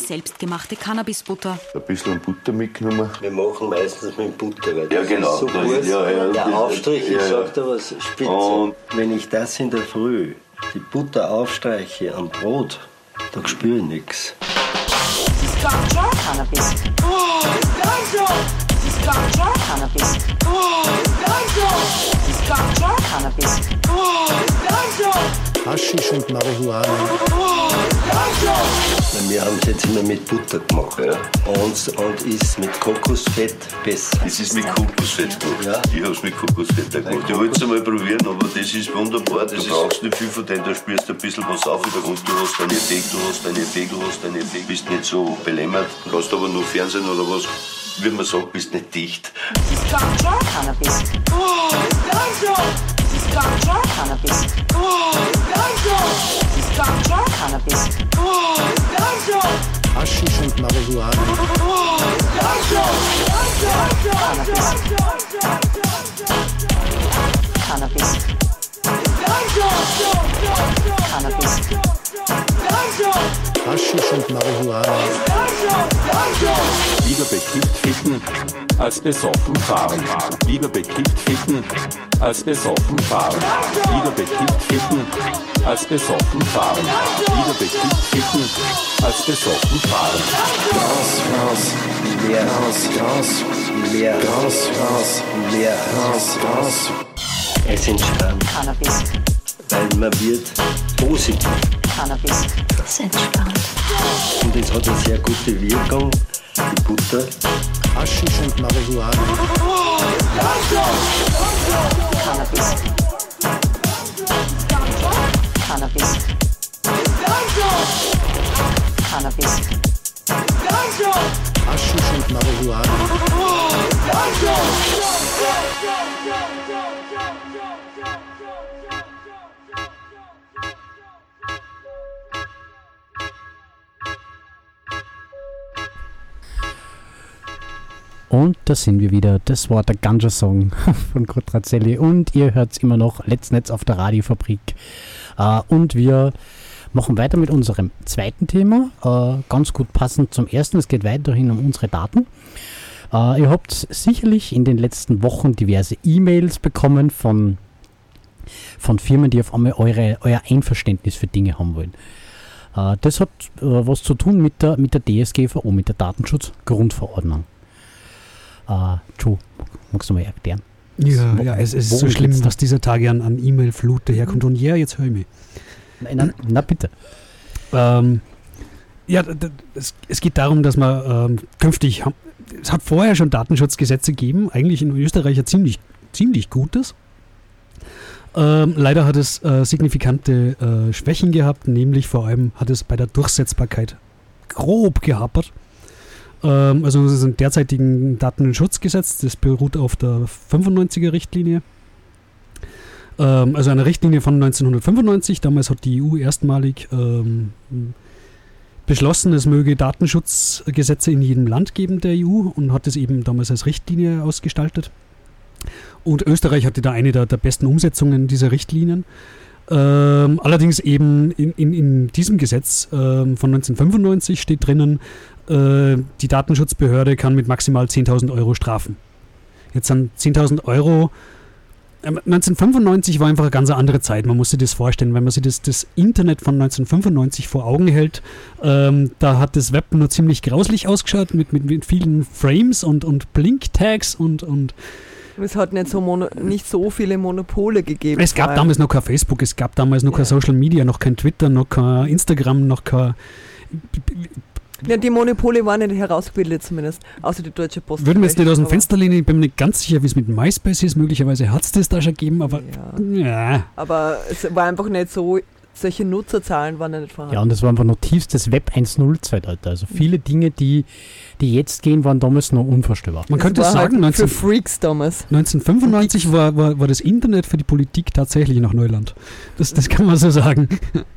Eine selbstgemachte Cannabisbutter. ein bisschen Butter mitgenommen. Wir machen meistens mit Butter, weil Ja, das genau. ist so Das- gut. ja, ja, der das- Aufstrich, ich sag dir was, spitze. Und- Wenn ich das in der Früh, die Butter aufstreiche am Brot, da spüre ich nichts. Cannabis. Cannabis. Cannabis. Haschisch und Marihuana. Wir haben es jetzt immer mit Butter gemacht. Und, und ist mit Kokosfett besser. Das ist mit Kokosfett gut. Ja. Ich hab's mit Kokosfett gemacht. Ich wollte es einmal probieren, aber das ist wunderbar. Das du brauchst nicht viel von dem, da spürst du ein bisschen was auf und du hast deinen Effekt, du hast deinen Effekt, du hast deinen Effekt. Bist nicht so belämmert, kannst aber nur Fernsehen oder was, wie man sagt, bist nicht dicht. Cannabis. Cannabis. Cannabis. Haschisch und Marihuana. Cannabis. Haschisch und Marihuana. Lieber bekifft ficken, als besoffen fahren. Lieber bekifft ficken, als besoffen fahren. Lieber bekifft ficken, als besoffen fahren. Lieber bekifft ficken, als besoffen fahren. Gras, Gras, leer, Gras, Gras, leer, Gras, Gras, leer, Gras, Gras. Es entspannt, Cannabis. Weil man wird positiv. Cannabis. Das entspannt. Und es hat eine sehr gute Wirkung, die Butter. Haschisch und Marihuana. Cannabis. Cannabis. Cannabis. Haschisch und Marihuana. Und da sind wir wieder. Das war der Ganja-Song von Kurt Razzelli. Und ihr hört es immer noch Let's Netz auf der Radiofabrik. Äh, und wir machen weiter mit unserem zweiten Thema. Äh, ganz gut passend zum ersten. Es geht weiterhin um unsere Daten. Äh, ihr habt sicherlich in den letzten Wochen diverse E-Mails bekommen von, von Firmen, die auf einmal eure, euer Einverständnis für Dinge haben wollen. Das hat was zu tun mit der, mit der DSGVO, mit der Datenschutzgrundverordnung. Äh, Joe, magst du mal erklären? Ja, Wo- ja es, ist so schlimm, geht's was dieser Tage an, an E-Mail-Flut daherkommt. Und ja, jetzt höre ich mich. Nein, nein, na bitte. Ähm, ja, d- d- es, geht darum, dass man ähm, künftig, es hat vorher schon Datenschutzgesetze gegeben, eigentlich in Österreich ein ziemlich, ziemlich gutes. Ähm, leider hat es äh, signifikante äh, Schwächen gehabt, nämlich vor allem hat es bei der Durchsetzbarkeit grob gehapert. Ähm, also es ist ein derzeitigen Datenschutzgesetz, das beruht auf der 95er Richtlinie. Ähm, also eine Richtlinie von 1995. Damals hat die EU erstmalig ähm, beschlossen, es möge Datenschutzgesetze in jedem Land geben der EU und hat es eben damals als Richtlinie ausgestaltet. Und Österreich hatte da eine der, der besten Umsetzungen dieser Richtlinien. Ähm, allerdings eben in, in, in diesem Gesetz ähm, von 1995 steht drinnen, äh, die Datenschutzbehörde kann mit maximal 10.000 Euro strafen. Jetzt sind 10.000 Euro. ähm, 1995 war einfach eine ganz andere Zeit. Man muss sich das vorstellen, wenn man sich das, das Internet von 1995 vor Augen hält. Ähm, da hat das Web nur ziemlich grauslich ausgeschaut mit, mit, mit vielen Frames und, und Blink-Tags und, und Es hat nicht so, mono, nicht so viele Monopole gegeben. es gab damals noch kein Facebook, es gab damals noch kein Social Media, noch kein Twitter, noch kein Instagram, noch kein. Ja, die Monopole waren nicht herausgebildet zumindest, außer die Deutsche Post. Würden wir jetzt nicht aus dem Fenster lehnen, ich bin mir nicht ganz sicher, wie es mit MySpace ist. Möglicherweise hat es das da schon gegeben, aber ja. Aber es war einfach nicht so, solche Nutzerzahlen waren ja nicht vorhanden. Ja, und das war einfach noch tiefstes Web 1.0 Zeitalter. Also viele Dinge, die, die jetzt gehen, waren damals noch unvorstellbar. Man Das könnte war sagen, halt für 19, Freaks damals. 1995 war, war, war das Internet für die Politik tatsächlich noch Neuland. Das, das kann man so sagen.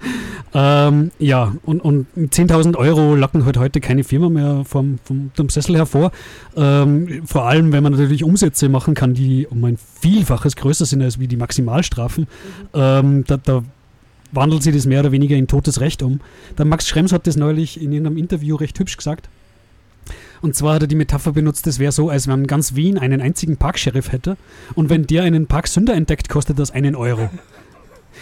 ähm, ja, und, und mit 10.000 Euro locken halt heute keine Firma mehr vom, vom, vom Sessel hervor. Ähm, vor allem, wenn man natürlich Umsätze machen kann, die um ein Vielfaches größer sind als wie die Maximalstrafen. Ähm, da, da wandelt sich das mehr oder weniger in totes Recht um. Der Max Schrems hat das neulich in einem Interview recht hübsch gesagt. Und zwar hat er die Metapher benutzt, das wäre so, als wenn ganz Wien einen einzigen Parksheriff hätte und wenn der einen Parksünder entdeckt, kostet das einen Euro.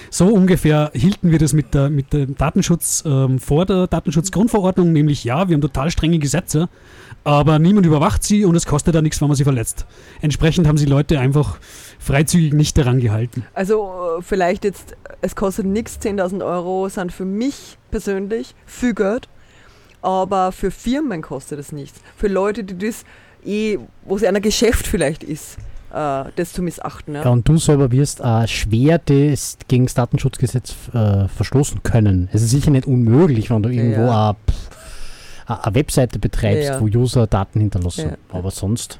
So ungefähr hielten wir das mit, der, mit dem Datenschutz ähm, vor der Datenschutzgrundverordnung, nämlich ja, wir haben total strenge Gesetze, aber niemand überwacht sie und es kostet da nichts, wenn man sie verletzt. Entsprechend haben sie Leute einfach freizügig nicht daran gehalten. Also äh, vielleicht jetzt, es kostet nichts, 10.000 Euro sind für mich persönlich viel Geld, aber für Firmen kostet es nichts. Für Leute, die das eh, wo es ein Geschäft vielleicht ist, äh, das zu missachten. Ja. Ja, und du selber wirst äh, schwer das gegen das Datenschutzgesetz äh, verstoßen können. Es ist sicher nicht unmöglich, wenn du irgendwo Ja. eine eine Webseite betreibst, Ja, wo User Daten hinterlassen. Aber sonst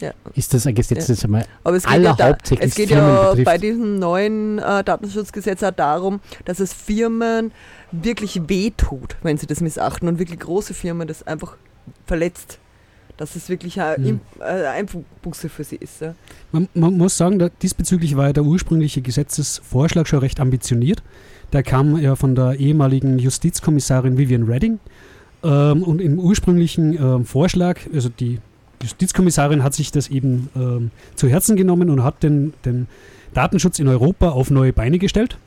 Ja. ist das ein Gesetz, Ja. das einmal Aber es geht, ja, da, es geht ja betrifft. bei diesem neuen äh, Datenschutzgesetz auch darum, dass es Firmen wirklich wehtut, wenn sie das missachten und wirklich große Firmen das einfach verletzt. dass es wirklich eine Mhm. Äh, Einbuße für sie ist. Ja. Man, man muss sagen, diesbezüglich war ja der ursprüngliche Gesetzesvorschlag schon recht ambitioniert. Der kam ja von der ehemaligen Justizkommissarin Vivian Redding. Ähm, und im ursprünglichen ähm, Vorschlag, also die Justizkommissarin hat sich das eben ähm, zu Herzen genommen und hat den, den Datenschutz in Europa auf neue Beine gestellt.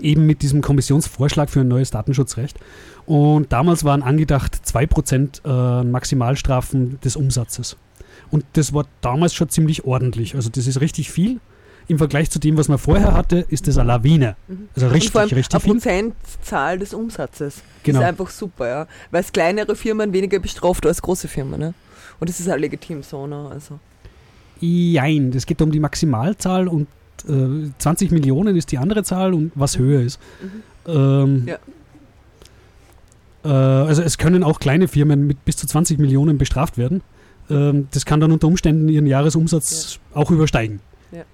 Eben mit diesem Kommissionsvorschlag für ein neues Datenschutzrecht. Und damals waren angedacht 2% äh, Maximalstrafen des Umsatzes. Und das war damals schon ziemlich ordentlich. Also das ist richtig viel. Im Vergleich zu dem, was man vorher hatte, ist das eine Lawine. Also Und richtig, vor allem richtig eine viel. Prozentzahl des Umsatzes. Genau. ist einfach super, ja. Weil es kleinere Firmen weniger bestraft als große Firmen. Ne? Und das ist auch legitim so. Ne? Also. Jein, das geht um die Maximalzahl und äh, 20 Millionen ist die andere Zahl und was höher ist. Ähm, Ja. äh, also es können auch kleine Firmen mit bis zu 20 Millionen bestraft werden. Ähm, das kann dann unter Umständen ihren Jahresumsatz auch übersteigen. Ja, ja.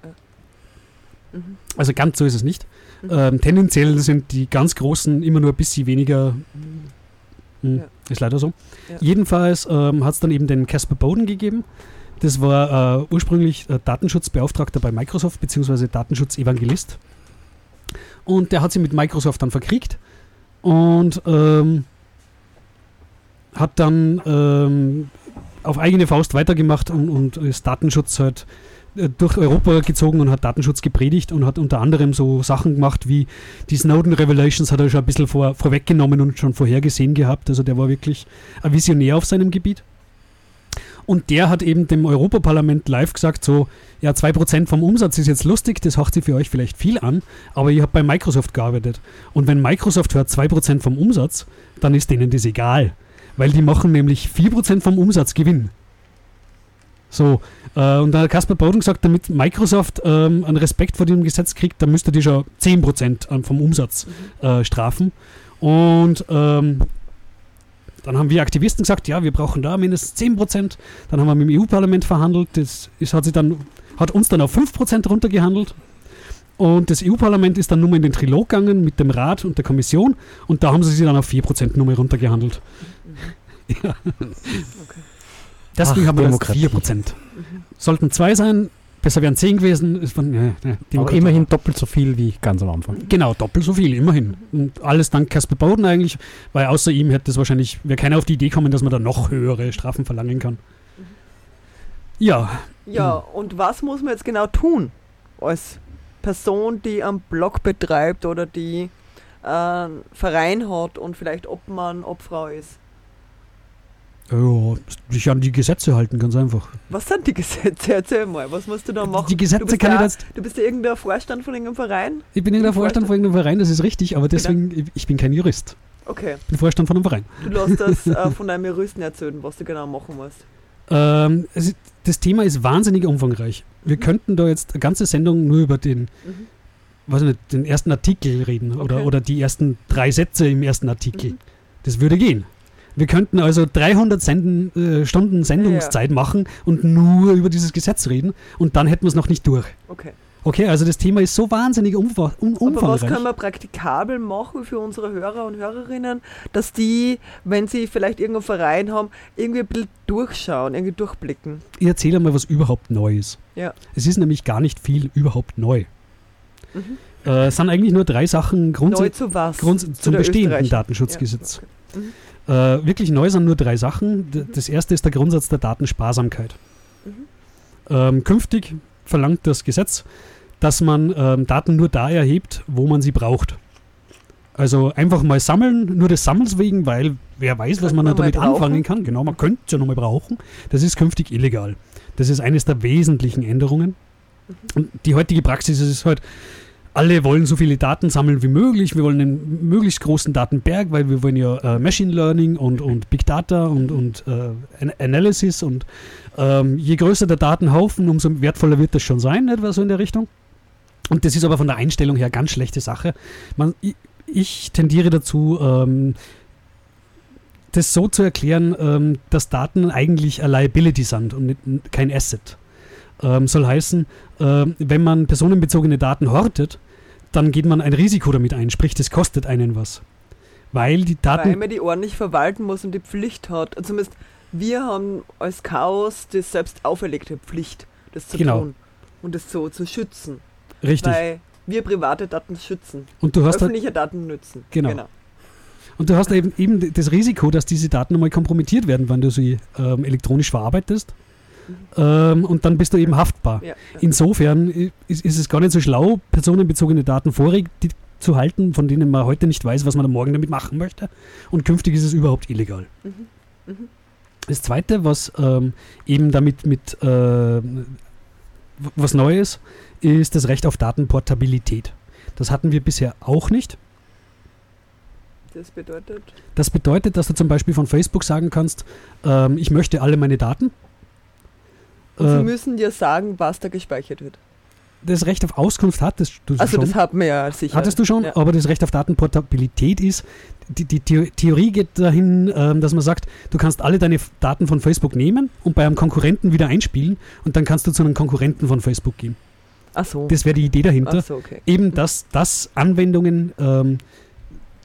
Mhm. Also ganz so ist es nicht. Mhm. Ähm, tendenziell sind die ganz Großen immer nur ein bisschen weniger. Hm, Ja. Ist leider so. Ja. Jedenfalls ähm, hat es dann eben den Casper Bowden gegeben. Das war äh, ursprünglich äh, Datenschutzbeauftragter bei Microsoft beziehungsweise Datenschutzevangelist. Und der hat sich mit Microsoft dann verkriegt und ähm, hat dann ähm, auf eigene Faust weitergemacht und, und ist Datenschutz halt durch Europa gezogen und hat Datenschutz gepredigt und hat unter anderem so Sachen gemacht wie die Snowden Revelations hat er schon ein bisschen vor, vorweggenommen und schon vorhergesehen gehabt. Also der war wirklich ein Visionär auf seinem Gebiet. Und der hat eben dem Europaparlament live gesagt, so, ja, 2% vom Umsatz ist jetzt lustig, das haucht sich für euch vielleicht viel an, aber ihr habt bei Microsoft gearbeitet. Und wenn Microsoft hört 2% vom Umsatz, dann ist denen das egal. Weil die machen nämlich 4% vom Umsatz Gewinn. So, äh, und da hat Kasper Bowden gesagt, damit Microsoft ähm, einen Respekt vor dem Gesetz kriegt, dann müsste die schon 10% an- vom Umsatz äh, strafen. Und ähm, dann haben wir Aktivisten gesagt, ja, wir brauchen da mindestens 10%. Dann haben wir mit dem EU-Parlament verhandelt. Das ist, hat, sich dann, hat uns dann auf 5% runtergehandelt. Und das EU-Parlament ist dann nur mal in den Trilog gegangen mit dem Rat und der Kommission. Und da haben sie sich dann auf 4% nur mal runtergehandelt. Ja. Deswegen Ach, haben wir Demokratie. jetzt 4%. Sollten zwei sein, besser wären 10 gewesen. Ist von, ja, ja, Aber immerhin doppelt so viel wie ganz am Anfang. Genau, doppelt so viel, immerhin. Und alles dank Casper Bowden eigentlich, weil außer ihm hätte es wahrscheinlich, wäre keiner auf die Idee kommen, dass man da noch höhere Strafen verlangen kann. Ja, Ja, und was muss man jetzt genau tun als Person, die einen Blog betreibt oder die einen Verein hat und vielleicht Obmann, Obfrau ist? Ja, sich an die Gesetze halten, ganz einfach. Was sind die Gesetze? Erzähl mal, was musst du da machen? Die Gesetze du bist kann ich jetzt- Du bist ja irgendein Vorstand von irgendeinem Verein? Ich bin in der Vorstand von irgendeinem Verein, das ist richtig, aber deswegen, ich- ich bin kein Jurist. Okay. Ich bin Vorstand von einem Verein. Du lässt das äh, von deinem Juristen erzählen, was du genau machen musst. Ähm, ist, das Thema ist wahnsinnig umfangreich. Wir könnten da jetzt eine ganze Sendung nur über den, Mhm. weiß ich nicht, den ersten Artikel reden oder, Okay. oder die ersten drei Sätze im ersten Artikel. Mhm. Das würde gehen. Wir könnten also 300 Senden, äh, Stunden Sendungszeit machen und nur über dieses Gesetz reden und dann hätten wir es noch nicht durch. Okay. Okay, also das Thema ist so wahnsinnig umfa um, Aber was umfangreich. können wir praktikabel machen für unsere Hörer und Hörerinnen, dass die, wenn sie vielleicht irgendeinen Verein haben, irgendwie ein bisschen durchschauen, irgendwie durchblicken? Ich erzähle mal, was überhaupt neu ist. Ja. Es ist nämlich gar nicht viel überhaupt neu. Mhm. Äh, es sind eigentlich nur drei Sachen grundsätzlich Neu zu was? Grund Zu zum bestehenden. Datenschutzgesetz. Ja, okay. Äh, wirklich neu sind nur drei Sachen. D das erste ist der Grundsatz der Datensparsamkeit. Mhm. Ähm, künftig verlangt das Gesetz, dass man ähm, Daten nur da erhebt, wo man sie braucht. Also einfach mal sammeln, nur des Sammelns wegen, weil wer weiß, was man man damit anfangen kann. Genau, man könnte es ja nochmal brauchen. Das ist künftig illegal. Das ist eines der wesentlichen Änderungen. Mhm. Und die heutige Praxis ist halt, alle wollen so viele Daten sammeln wie möglich. Wir wollen einen möglichst großen Datenberg, weil wir wollen ja äh, Machine Learning und, und Big Data und, und äh, An- Analysis. Und ähm, je größer der Datenhaufen, umso wertvoller wird das schon sein, etwa so in der Richtung. Und das ist aber von der Einstellung her ganz schlechte Sache. Man, ich, ich tendiere dazu, ähm, das so zu erklären, ähm, dass Daten eigentlich eine Liability sind und nicht, kein Asset. Ähm, soll heißen, ähm, wenn man personenbezogene Daten hortet, dann geht man ein Risiko damit ein, sprich, das kostet einen was. Weil die Daten Weil man die ordentlich verwalten muss und die Pflicht hat, zumindest wir haben als Chaos die selbst auferlegte Pflicht, das zu Genau. tun und das so zu schützen. Richtig. Weil wir private Daten schützen. Und du hast halt- öffentliche Daten nützen. Genau. Und du hast eben, eben das Risiko, dass diese Daten einmal kompromittiert werden, wenn du sie ähm, elektronisch verarbeitest. Ähm, und dann bist du eben haftbar. Ja. Insofern ist, ist es gar nicht so schlau, personenbezogene Daten vorrätig zu halten, von denen man heute nicht weiß, was man am Morgen damit machen möchte. Und künftig ist es überhaupt illegal. Mhm. Mhm. Das Zweite, was ähm, eben damit mit äh, was Neues, ist das Recht auf Datenportabilität. Das hatten wir bisher auch nicht. Das bedeutet, Das bedeutet, dass du zum Beispiel von Facebook sagen kannst, ähm, ich möchte alle meine Daten. Und sie Äh, müssen dir sagen, was da gespeichert wird. das Recht auf Auskunft hattest du Also schon. das haben wir ja sicher. Hattest du schon, Ja. aber das Recht auf Datenportabilität ist, die, die Theo- Theorie geht dahin, ähm, dass man sagt, du kannst alle deine Daten von Facebook nehmen und bei einem Konkurrenten wieder einspielen und dann kannst du zu einem Konkurrenten von Facebook gehen. Ach so. Das wäre die Idee dahinter. Ach so, okay. Eben, dass, dass Anwendungen ähm,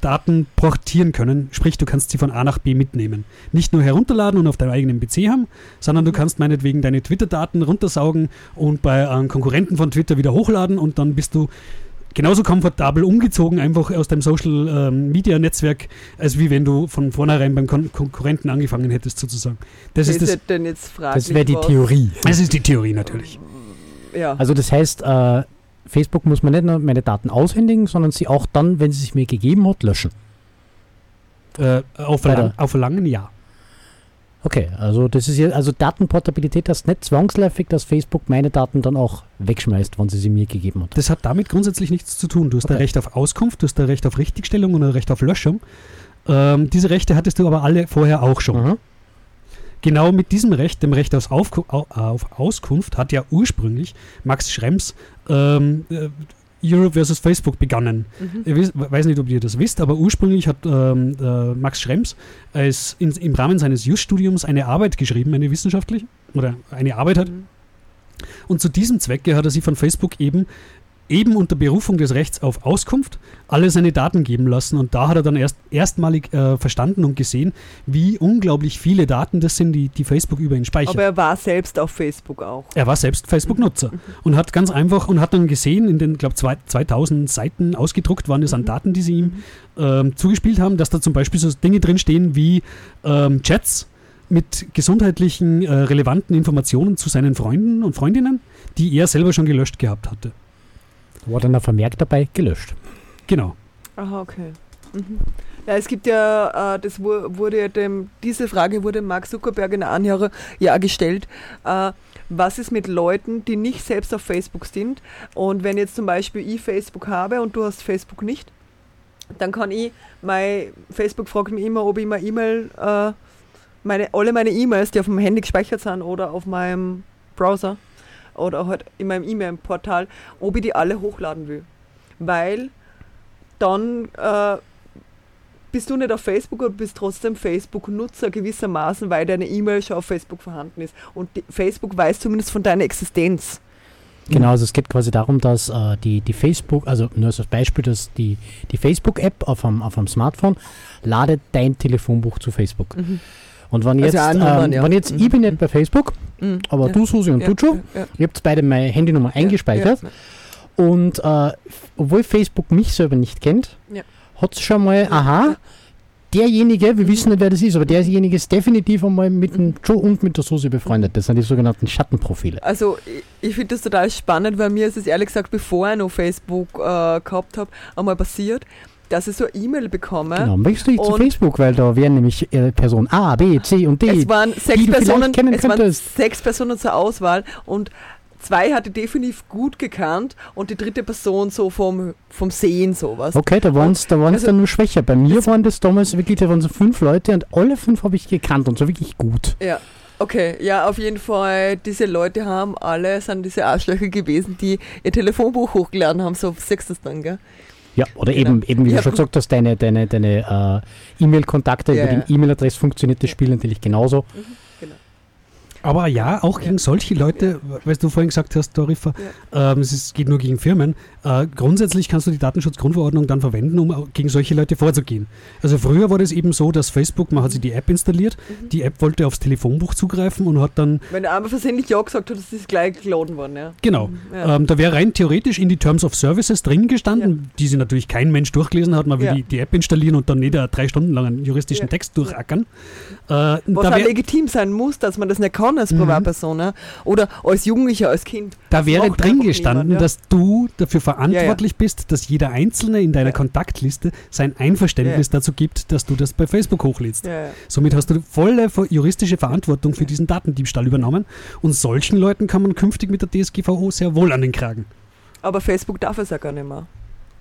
Daten portieren können, sprich, du kannst sie von A nach B mitnehmen. Nicht nur herunterladen und auf deinem eigenen PC haben, sondern du kannst meinetwegen deine Twitter-Daten runtersaugen und bei einem Konkurrenten von Twitter wieder hochladen und dann bist du genauso komfortabel umgezogen, einfach aus deinem Social-Media-Netzwerk, als wie wenn du von vornherein beim Kon Konkurrenten angefangen hättest, sozusagen. Das ist ist das. jetzt fraglich, Das wäre die was- Theorie. Das ist die Theorie natürlich. Ja. Also das heißt, äh, Facebook muss mir nicht nur meine Daten aushändigen, sondern sie auch dann, wenn sie sich mir gegeben hat, löschen. Äh, auf, der- auf Verlangen ja. Okay, also das ist ja, also Datenportabilität heißt nicht zwangsläufig, dass Facebook meine Daten dann auch wegschmeißt, wenn sie sie mir gegeben hat. Das hat damit grundsätzlich nichts zu tun. Du hast ein Okay. Recht auf Auskunft, du hast ein Recht auf Richtigstellung und ein Recht auf Löschung. Ähm, diese Rechte hattest du aber alle vorher auch schon. Mhm. Genau mit diesem Recht, dem Recht auf, au auf Auskunft, hat ja ursprünglich Max Schrems ähm, äh, Europe versus Facebook begonnen. Mhm. Ich wisst, weiß nicht, ob ihr das wisst, aber ursprünglich hat ähm, äh, Max Schrems als in, im Rahmen seines Just-Studiums eine Arbeit geschrieben, eine wissenschaftliche, oder eine Arbeit hat. Mhm. Und zu diesem Zwecke hat er sich von Facebook eben eben unter Berufung des Rechts auf Auskunft alle seine Daten geben lassen. Und da hat er dann erst erstmalig äh, verstanden und gesehen, wie unglaublich viele Daten das sind, die, die Facebook über ihn speichert. Aber er war selbst auf Facebook auch. Er war selbst Facebook-Nutzer und hat ganz einfach und hat dann gesehen, in den, glaube 2000 Seiten ausgedruckt waren es an Daten, die sie ihm ähm, zugespielt haben, dass da zum Beispiel so Dinge drinstehen wie ähm, Chats mit gesundheitlichen, äh, relevanten Informationen zu seinen Freunden und Freundinnen, die er selber schon gelöscht gehabt hatte. War dann ein Vermerk dabei, gelöscht. Genau. Aha, okay. Mhm. Ja, es gibt ja, äh, das wu- wurde ja dem, diese Frage wurde Mark Zuckerberg in der Anhörer ja gestellt. Äh, was ist mit Leuten, die nicht selbst auf Facebook sind? Und wenn jetzt zum Beispiel ich Facebook habe und du hast Facebook nicht, dann kann ich, mein Facebook fragt mich immer, ob ich meine E-Mail, äh, meine, alle meine E-Mails, die auf dem Handy gespeichert sind oder auf meinem Browser oder halt in meinem E-Mail-Portal, ob ich die alle hochladen will. Weil dann äh, bist du nicht auf Facebook und bist trotzdem Facebook-Nutzer gewissermaßen, weil deine E-Mail schon auf Facebook vorhanden ist. Und Facebook weiß zumindest von deiner Existenz. Genau, also es geht quasi darum, dass äh, die, die Facebook, also nur als Beispiel, dass die, die Facebook-App auf einem, auf einem Smartphone ladet dein Telefonbuch zu Facebook. Mhm. Und wenn Also jetzt, auch Nummern, ähm, ja. wenn jetzt Mhm. ich bin nicht bei Facebook, Mhm. aber Ja. du Susi und Ja, du Joe, ja, ihr habt beide meine Handynummer eingespeichert und äh, obwohl Facebook mich selber nicht kennt, Ja. hat es schon mal, aha, derjenige, wir wissen nicht, wer das ist, aber derjenige ist definitiv einmal mit dem Joe und mit der Susi befreundet. Das sind die sogenannten Schattenprofile. Also ich, ich finde das total spannend, weil mir ist es ehrlich gesagt, bevor ich noch Facebook äh, gehabt habe, einmal passiert, dass ich so eine E-Mail bekomme. Genau, möchtest du nicht zu Facebook, weil da wären nämlich äh, Person A, B, C und D. Es waren sechs Personen, es waren sechs Personen zur Auswahl und zwei hatte ich definitiv gut gekannt und die dritte Person so vom, vom Sehen sowas. Okay, da waren es da waren's Also- dann nur schwächer. Bei mir waren das damals wirklich, da waren so fünf Leute und alle fünf habe ich gekannt und so wirklich gut. Ja, okay, ja, auf jeden Fall, diese Leute haben alle, sind diese Arschlöcher gewesen, die ihr Telefonbuch hochgeladen haben, so sechs das dann, gell? Ja, oder Genau. eben, eben wie Ja. du schon gesagt hast, deine, deine, deine äh, E-Mail-Kontakte Ja, über die E-Mail-Adresse funktioniert das Spiel natürlich genauso. Genau. Aber ja, auch gegen solche Leute, weil du vorhin gesagt hast, Dorifa, ähm, es ist, geht nur gegen Firmen. Äh, grundsätzlich kannst du die Datenschutzgrundverordnung dann verwenden, um gegen solche Leute vorzugehen. Also früher war das eben so, dass Facebook, man hat sich die App installiert, die App wollte aufs Telefonbuch zugreifen und hat dann Wenn er einmal versehentlich Ja gesagt hat, ist das gleich geladen worden, ja. Genau. Ja. Ähm, da wäre rein theoretisch in die Terms of Services drin gestanden, die sich natürlich kein Mensch durchgelesen hat. Man will Ja. die, die App installieren und dann nicht einen drei Stunden langen juristischen Text durchackern. Äh, Was wär, legitim sein muss, dass man das nicht kann als Privatperson ja. oder als Jugendlicher, als Kind. da wäre drin gestanden, niemand, ja. dass du dafür verantwortlich bist, dass jeder Einzelne in deiner Kontaktliste sein Einverständnis dazu gibt, dass du das bei Facebook hochlädst. Ja, ja. Somit hast du volle juristische Verantwortung für diesen Datendiebstahl übernommen und solchen Leuten kann man künftig mit der DSGVO sehr wohl an den Kragen. Aber Facebook darf es ja gar nicht mehr.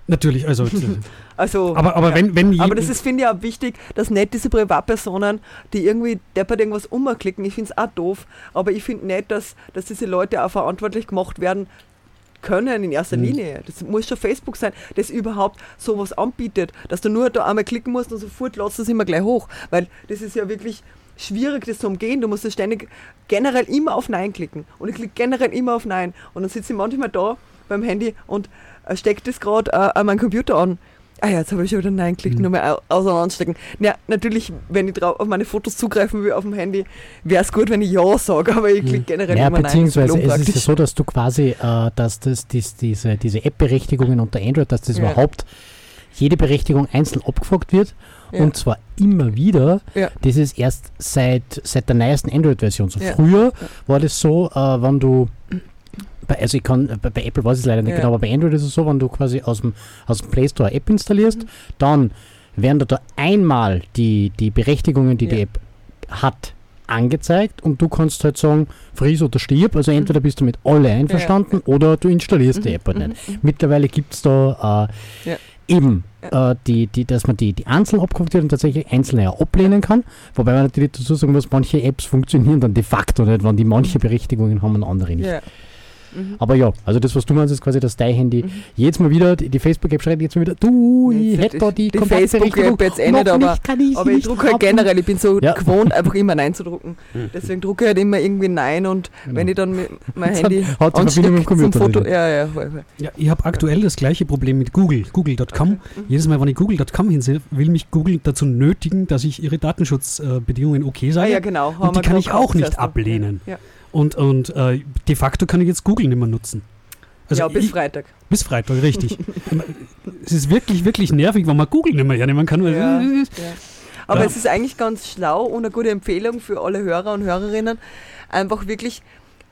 Natürlich, also Also, Aber- aber wenn- wenn je- aber das ist, finde ich, auch wichtig, dass nicht diese Privatpersonen, die irgendwie deppert irgendwas umklicken, ich finde es auch doof, aber ich finde nicht, dass, dass diese Leute auch verantwortlich gemacht werden können in erster Mhm. Linie. Das muss schon Facebook sein, das überhaupt sowas anbietet, dass du nur da einmal klicken musst und sofort lässt es immer gleich hoch, weil das ist ja wirklich schwierig, das zu umgehen. Du musst das ständig generell immer auf Nein klicken. Und ich klicke generell immer auf Nein. Und dann sitze ich manchmal da beim Handy und äh, stecke das gerade äh, an meinen Computer an. Ah ja, jetzt habe ich schon wieder Nein geklickt, nur mal au- auseinanderstecken. Ja, natürlich, wenn ich drauf auf meine Fotos zugreifen will auf dem Handy, wäre es gut, wenn ich Ja sage, aber ich klicke generell Ja, immer Nein. Das beziehungsweise ist es ist ja so, dass du quasi, äh, dass das, dies, diese, diese App-Berechtigungen unter Android, dass das Ja. überhaupt jede Berechtigung einzeln abgefragt wird Ja. und zwar immer wieder. Ja. Das ist erst seit, seit der neuesten Android-Version so. Ja. Früher war das so, äh, wenn du bei, also ich kann, bei, bei Apple weiß ich es leider nicht Ja. genau, aber bei Android ist es so, wenn du quasi aus dem, aus dem Play Store App installierst, Mhm. dann werden da, da einmal die, die Berechtigungen, die die Ja. App hat, angezeigt und du kannst halt sagen, fries oder stirb. Also entweder bist du mit alle einverstanden oder du installierst die Mhm, App halt mhm, nicht. Mittlerweile gibt es da äh, Ja. eben, äh, die, die, dass man die, die einzeln wird und tatsächlich einzelne ja ablehnen kann. Wobei man natürlich dazu sagen muss, manche Apps funktionieren dann de facto nicht, wenn die manche Berechtigungen haben und andere nicht. Mhm. Aber ja, also das, was du meinst, ist quasi, dass dein Handy jedes Mal wieder, die, die Facebook-App schreibt jetzt mal wieder, du, ich Jetzt hätte da die, die Facebook-App jetzt eh noch nicht, aber, kann ich aber ich nicht drucke halt generell, ich bin so Ja. gewohnt, einfach immer Nein zu drucken. Mhm. Deswegen drucke ich halt immer irgendwie Nein und wenn ich dann mit mein Handy hat anstecke zum Foto, ja, ja, voll, voll. Ja, ich habe aktuell das gleiche Problem mit Google, google.com. Mhm. Jedes Mal, wenn ich google.com hinsehe, will mich Google dazu nötigen, dass ich ihre Datenschutzbedingungen okay sage. Ah ja, genau, Und die kann ich auch nicht ablehnen. Ja. Und, und äh, de facto kann ich jetzt Google nicht mehr nutzen. Also ja, bis ich, Freitag. Bis Freitag, richtig. es ist wirklich, wirklich nervig, wenn man Google nicht mehr hernehmen kann. Ja, ja. Aber Ja. es ist eigentlich ganz schlau und eine gute Empfehlung für alle Hörer und Hörerinnen, einfach wirklich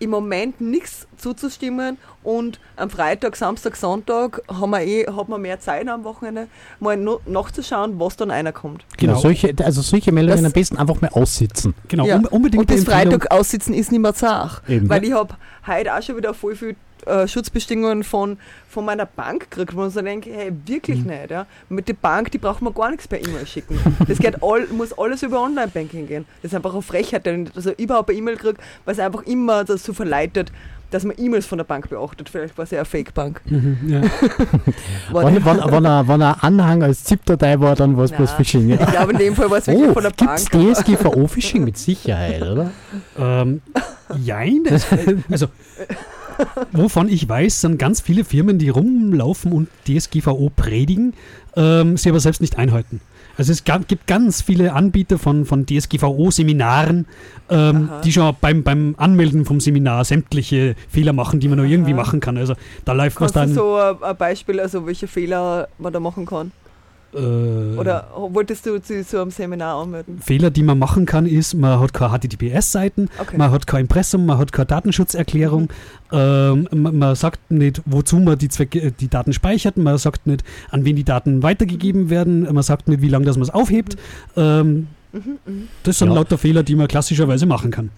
im Moment nichts zuzustimmen und am Freitag, Samstag, Sonntag haben wir eh, hat man mehr Zeit am Wochenende, mal no, nachzuschauen, was dann einer kommt. Genau, solche, also solche Meldungen Das- am besten einfach mal aussitzen. Genau, Ja. un unbedingt und Empfehlung- Freitag aussitzen ist nicht mehr Sach. Eben. Weil ich habe heute auch schon wieder voll viel äh, Schutzbestimmungen von, von meiner Bank gekriegt, wo man so denkt, hey, wirklich Mhm. nicht. Ja? Mit der Bank, die braucht man gar nichts per E-Mail schicken. Das geht all, muss alles über Online-Banking gehen. Das ist einfach eine Frechheit, wenn ich also überhaupt eine E-Mail kriege, weil es einfach immer dazu verleitet, dass man E-Mails von der Bank beachtet. Vielleicht war es ja eine Fake-Bank. Mhm, ja. Wenn, wenn, wenn, ein, wenn ein Anhang als ZIP-Datei war, dann war es bloß. Phishing. Ich glaube, in dem Fall war es wirklich oh, von der gibt's Bank. DSGVO-Phishing mit Sicherheit, oder? Ähm, jein. Also, wovon ich weiß, sind ganz viele Firmen, die rumlaufen und DSGVO predigen, ähm, sie aber selbst nicht einhalten. Also es gibt ganz viele Anbieter von, von DSGVO-Seminaren, ähm, Aha. die schon beim, beim Anmelden vom Seminar sämtliche Fehler machen, die man nur irgendwie Aha. machen kann. Also da läuft was Kannst du dann. so ein Beispiel, also welche Fehler man da machen kann? Äh, Oder wolltest du zu so einem Seminar anmelden? Fehler, die man machen kann, ist, man hat keine HTTPS-Seiten, Okay. man hat kein Impressum, man hat keine Datenschutzerklärung, ähm, man, man sagt nicht, wozu man die, Zwecke, äh, die Daten speichert, man sagt nicht, an wen die Daten weitergegeben werden, man sagt nicht, wie lange das man es aufhebt. Ähm, Mhm, das sind Ja. lauter Fehler, die man klassischerweise machen kann.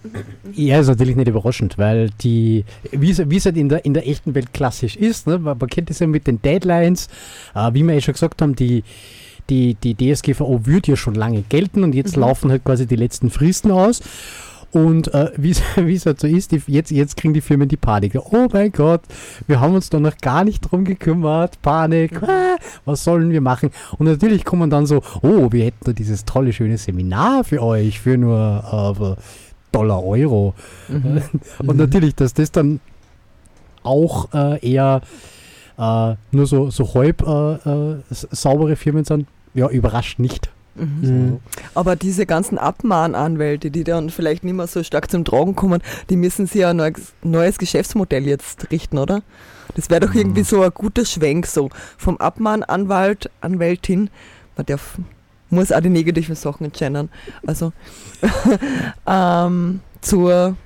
Ja, ist natürlich nicht überraschend, weil die, wie es, wie es halt in der, in der echten Welt klassisch ist, ne? man, man kennt das ja mit den Deadlines, äh, wie wir ja schon gesagt haben, die, die, die DSGVO würde ja schon lange gelten und jetzt Mhm. laufen halt quasi die letzten Fristen aus. Und äh, wie es halt so ist, die, jetzt, jetzt kriegen die Firmen die Panik. Oh mein Gott, wir haben uns da noch gar nicht drum gekümmert. Panik, ah, was sollen wir machen? Und natürlich kommen dann so, oh, wir hätten da dieses tolle, schöne Seminar für euch, für nur äh, Dollar, Euro. Mhm. Und natürlich, dass das dann auch äh, eher äh, nur so, so halb äh, äh, saubere Firmen sind, ja, überrascht nicht. Mhm. Aber diese ganzen Abmahnanwälte, die dann vielleicht nicht mehr so stark zum Tragen kommen, die müssen sich ja ein neues, neues Geschäftsmodell jetzt richten, oder? Das wäre doch irgendwie so ein guter Schwenk, so. Vom Abmahnanwalt, Anwältin, man darf, muss auch die negativen Sachen entscheiden, also ähm, zur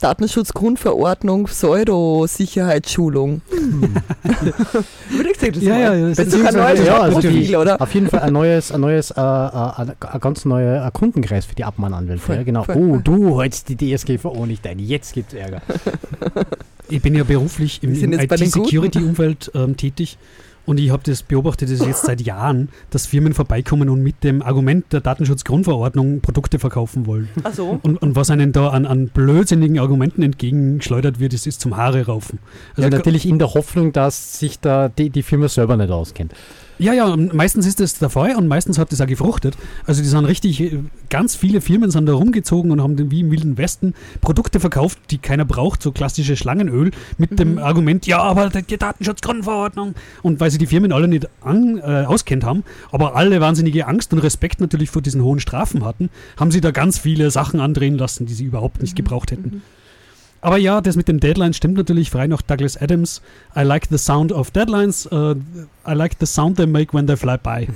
Datenschutzgrundverordnung, Pseudo-Sicherheitsschulung. Würde ich sagen, das Ja, ja, mal. das ist ein neues ja, also Profil, oder? Auf jeden Fall ein neues, ein neues, äh, äh, ein ganz neuer Kundenkreis für die Abmahnanwälte. Ja, genau. voll, oh, du hältst die DSGVO nicht ein. Jetzt gibt's Ärger. Ich bin ja beruflich im, im. IT-Security-Umfeld ähm, tätig und ich habe das beobachtet das jetzt seit Jahren, dass Firmen vorbeikommen und mit dem Argument der Datenschutzgrundverordnung Produkte verkaufen wollen. Ach so. Und, und was einen da an, an blödsinnigen Argumenten entgegengeschleudert wird, das ist zum Haare raufen. ja, Also natürlich in der Hoffnung, dass sich da die, die Firma selber nicht auskennt. Ja, ja, und meistens ist das der Fall und meistens hat das auch gefruchtet. Also die sind richtig, äh, ganz viele Firmen sind da rumgezogen und haben wie im Wilden Westen Produkte verkauft, die keiner braucht, so klassische Schlangenöl, mit dem Argument, ja, aber die Datenschutzgrundverordnung. Und weil sie die Firmen alle nicht an, äh, auskennt haben, aber alle wahnsinnige Angst und Respekt natürlich vor diesen hohen Strafen hatten, haben sie da ganz viele Sachen andrehen lassen, die sie überhaupt nicht gebraucht hätten. Aber ja, das mit den Deadlines stimmt natürlich frei nach Douglas Adams. I like the sound of deadlines. Uh, I like the sound they make when they fly by.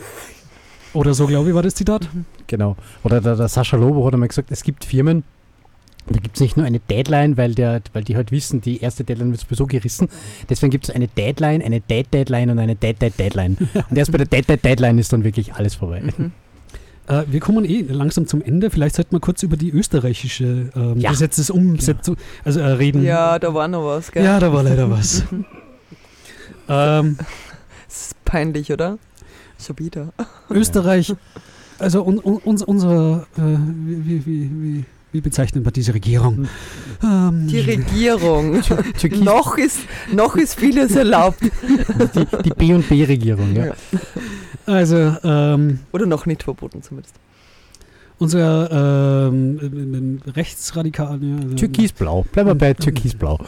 Oder so, glaube ich, war das Zitat. Genau. Oder der, der Sascha Lobo hat einmal gesagt, es gibt Firmen, da gibt es nicht nur eine Deadline, weil, der, weil die halt wissen, die erste Deadline wird sowieso gerissen. Deswegen gibt es eine Deadline, eine Dead-Deadline und eine Dead-Dead-Deadline. Und erst bei der Dead-Dead-Deadline ist dann wirklich alles vorbei. Äh, wir kommen eh langsam zum Ende. Vielleicht sollten wir kurz über die österreichische ähm, Ja. Gesetzesumsetzung also, äh, reden. Ja, da war noch was, gell? Ja, da war leider was. ähm, Das ist peinlich, oder? Schon wieder. Österreich, also un, un, uns, unser, äh, wie, wie, wie, wie, bezeichnet man diese Regierung? Ähm, Die Regierung. Noch, ist, noch ist vieles erlaubt. die, die B&B-Regierung, ja. Also, ähm, Oder noch nicht verboten zumindest. unser ähm, äh, Rechtsradikal, ja, also- Türkisblau. Bleiben wir bei Türkisblau.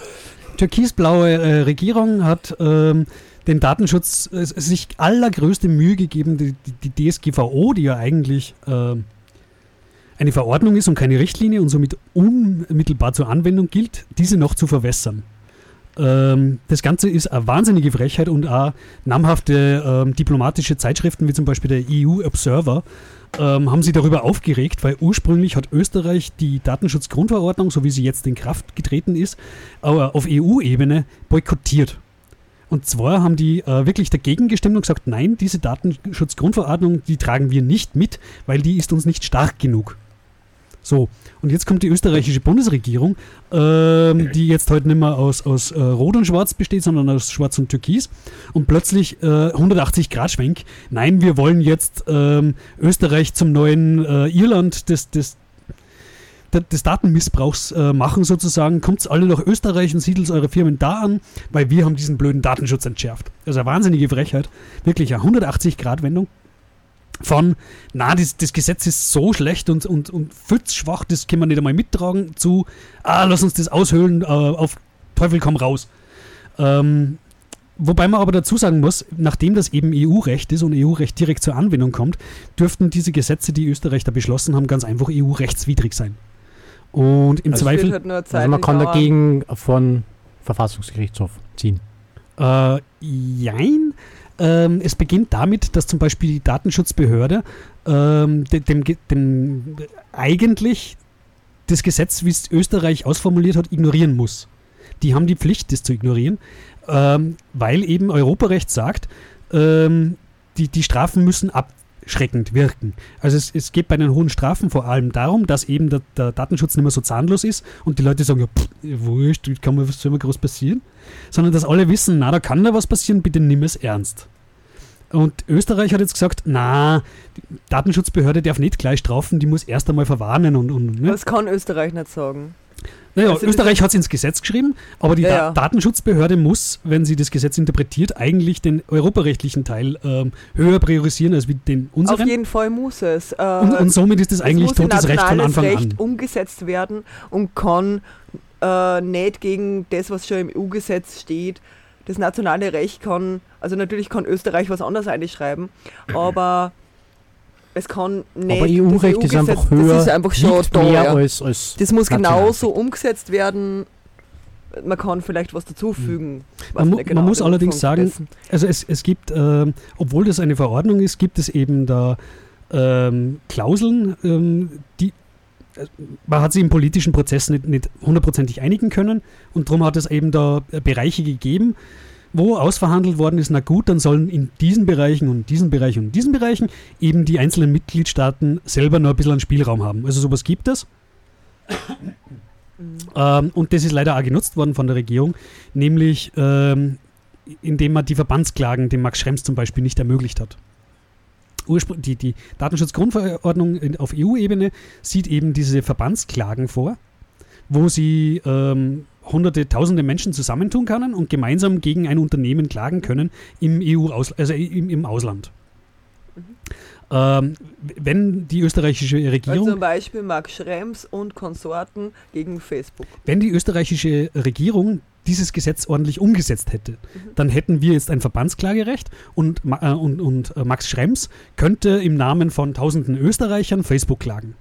türkisblaue äh, Regierung hat ähm, den Datenschutz äh, sich allergrößte Mühe gegeben, die, die, die DSGVO, die ja eigentlich ähm, eine Verordnung ist und keine Richtlinie und somit unmittelbar zur Anwendung gilt, diese noch zu verwässern. Ähm, das Ganze ist eine wahnsinnige Frechheit und auch namhafte ähm, diplomatische Zeitschriften, wie zum Beispiel der EU Observer, ähm, haben sich darüber aufgeregt, weil ursprünglich hat Österreich die Datenschutzgrundverordnung, so wie sie jetzt in Kraft getreten ist, aber auf EU-Ebene boykottiert. Und zwar haben die äh, wirklich dagegen gestimmt und gesagt, nein, diese Datenschutzgrundverordnung, die tragen wir nicht mit, weil die ist uns nicht stark genug. So, und jetzt kommt die österreichische Bundesregierung, ähm, die jetzt heute nicht mehr aus, aus äh, Rot und Schwarz besteht, sondern aus Schwarz und Türkis. Und plötzlich äh, 180 Grad Schwenk. Nein, wir wollen jetzt ähm, Österreich zum neuen äh, Irland des, des, de- des Datenmissbrauchs äh, machen sozusagen. Kommt alle nach Österreich und siedelt eure Firmen da an, weil wir haben diesen blöden Datenschutz entschärft. Also eine wahnsinnige Frechheit. Wirklich eine 180 Grad Wendung von, na, das, das Gesetz ist so schlecht und, und, und schwach, das können wir nicht einmal mittragen, zu, ah, lass uns das aushöhlen, äh, auf Teufel komm raus. Ähm, wobei man aber dazu sagen muss, nachdem das eben EU-Recht ist und EU-Recht direkt zur Anwendung kommt, dürften diese Gesetze, die Österreich da beschlossen haben, ganz einfach EU-rechtswidrig sein. Und im Also Zweifel. Wird halt Also Zeit man kann dauern. dagegen von Verfassungsgerichtshof ziehen. Äh, jein. Ähm, es beginnt damit, dass zum Beispiel die Datenschutzbehörde ähm, de- dem, Ge- dem eigentlich das Gesetz, wie es Österreich ausformuliert hat, ignorieren muss. Die haben die Pflicht, das zu ignorieren, ähm, weil eben Europarecht sagt, ähm, die, die Strafen müssen abschreckend wirken. Also es, es geht bei den hohen Strafen vor allem darum, dass eben der, der Datenschutz nicht mehr so zahnlos ist und die Leute sagen, ja, pff, wurscht, kann mir was mir groß passieren? Sondern dass alle wissen, na, da kann da was passieren, bitte nimm es ernst. Und Österreich hat jetzt gesagt, na, die Datenschutzbehörde darf nicht gleich strafen, die muss erst einmal verwarnen und, und ne? Das kann Österreich nicht sagen. Naja, Also Österreich hat es ins Gesetz geschrieben, aber die Ja, ja. Datenschutzbehörde muss, wenn sie das Gesetz interpretiert, eigentlich den europarechtlichen Teil ähm, höher priorisieren als den Auf unseren. jeden Fall muss es. Äh, Und, und somit ist es eigentlich in totes Recht von Anfang Recht an. umgesetzt werden und kann äh, nicht gegen das, was schon im EU-Gesetz steht. Das nationale Recht kann, also natürlich kann Österreich was anderes einschreiben, aber es kann nicht. Aber EU-Recht das ist einfach höher, Das ist einfach schon da. mehr ja. als, als Das muss genauso umgesetzt werden. Man kann vielleicht was dazufügen. weiß Man, mu genau man muss allerdings sagen, dessen. also es, es gibt, ähm, obwohl das eine Verordnung ist, gibt es eben da ähm, Klauseln, ähm, die äh, man hat sich im politischen Prozess nicht, nicht hundertprozentig einigen können und darum hat es eben da äh, Bereiche gegeben, wo ausverhandelt worden ist, na gut, dann sollen in diesen Bereichen und diesen Bereichen und diesen Bereichen eben die einzelnen Mitgliedstaaten selber noch ein bisschen einen Spielraum haben. Also sowas gibt es. Ähm, und das ist leider auch genutzt worden von der Regierung, nämlich ähm, indem man die Verbandsklagen dem Max Schrems zum Beispiel nicht ermöglicht hat. Urspr die, die Datenschutzgrundverordnung auf EU-Ebene sieht eben diese Verbandsklagen vor, wo sie ähm, hunderte, tausende Menschen zusammentun können und gemeinsam gegen ein Unternehmen klagen können im EU -Aus also im, im Ausland. Ähm, wenn die österreichische Regierung zum Beispiel Max Schrems und Konsorten gegen Facebook. Wenn die österreichische Regierung dieses Gesetz ordentlich umgesetzt hätte, dann hätten wir jetzt ein Verbandsklagerecht und, äh, und, und äh, Max Schrems könnte im Namen von tausenden Österreichern Facebook klagen.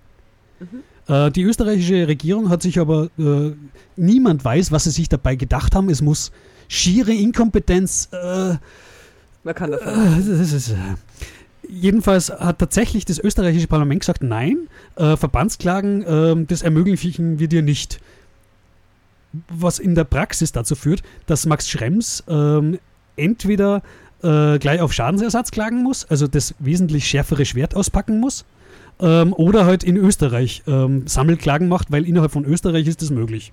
Äh, die österreichische Regierung hat sich aber, äh, niemand weiß, was sie sich dabei gedacht haben. Es muss schiere Inkompetenz äh, Man kann äh, das äh, jedenfalls hat tatsächlich das österreichische Parlament gesagt, nein, äh, Verbandsklagen, äh, das ermöglichen wir dir nicht. Was in der Praxis dazu führt, dass Max Schrems ähm, entweder äh, gleich auf Schadensersatz klagen muss, also das wesentlich schärfere Schwert auspacken muss, ähm, oder halt in Österreich ähm, Sammelklagen macht, weil innerhalb von Österreich ist das möglich.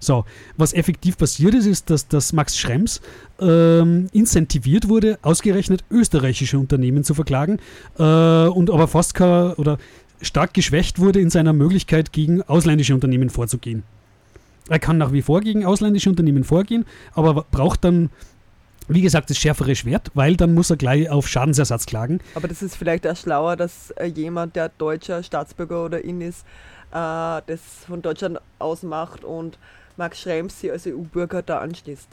So, was effektiv passiert ist, ist, dass, dass Max Schrems ähm, incentiviert wurde, ausgerechnet österreichische Unternehmen zu verklagen äh, und aber fast kein, oder stark geschwächt wurde in seiner Möglichkeit, gegen ausländische Unternehmen vorzugehen. Er kann nach wie vor gegen ausländische Unternehmen vorgehen, aber braucht dann, wie gesagt, das schärfere Schwert, weil dann muss er gleich auf Schadensersatz klagen. Aber das ist vielleicht auch schlauer, dass äh, jemand, der deutscher Staatsbürger oder in ist, äh, das von Deutschland aus macht und Max Schrems sie als EU-Bürger da anschließt.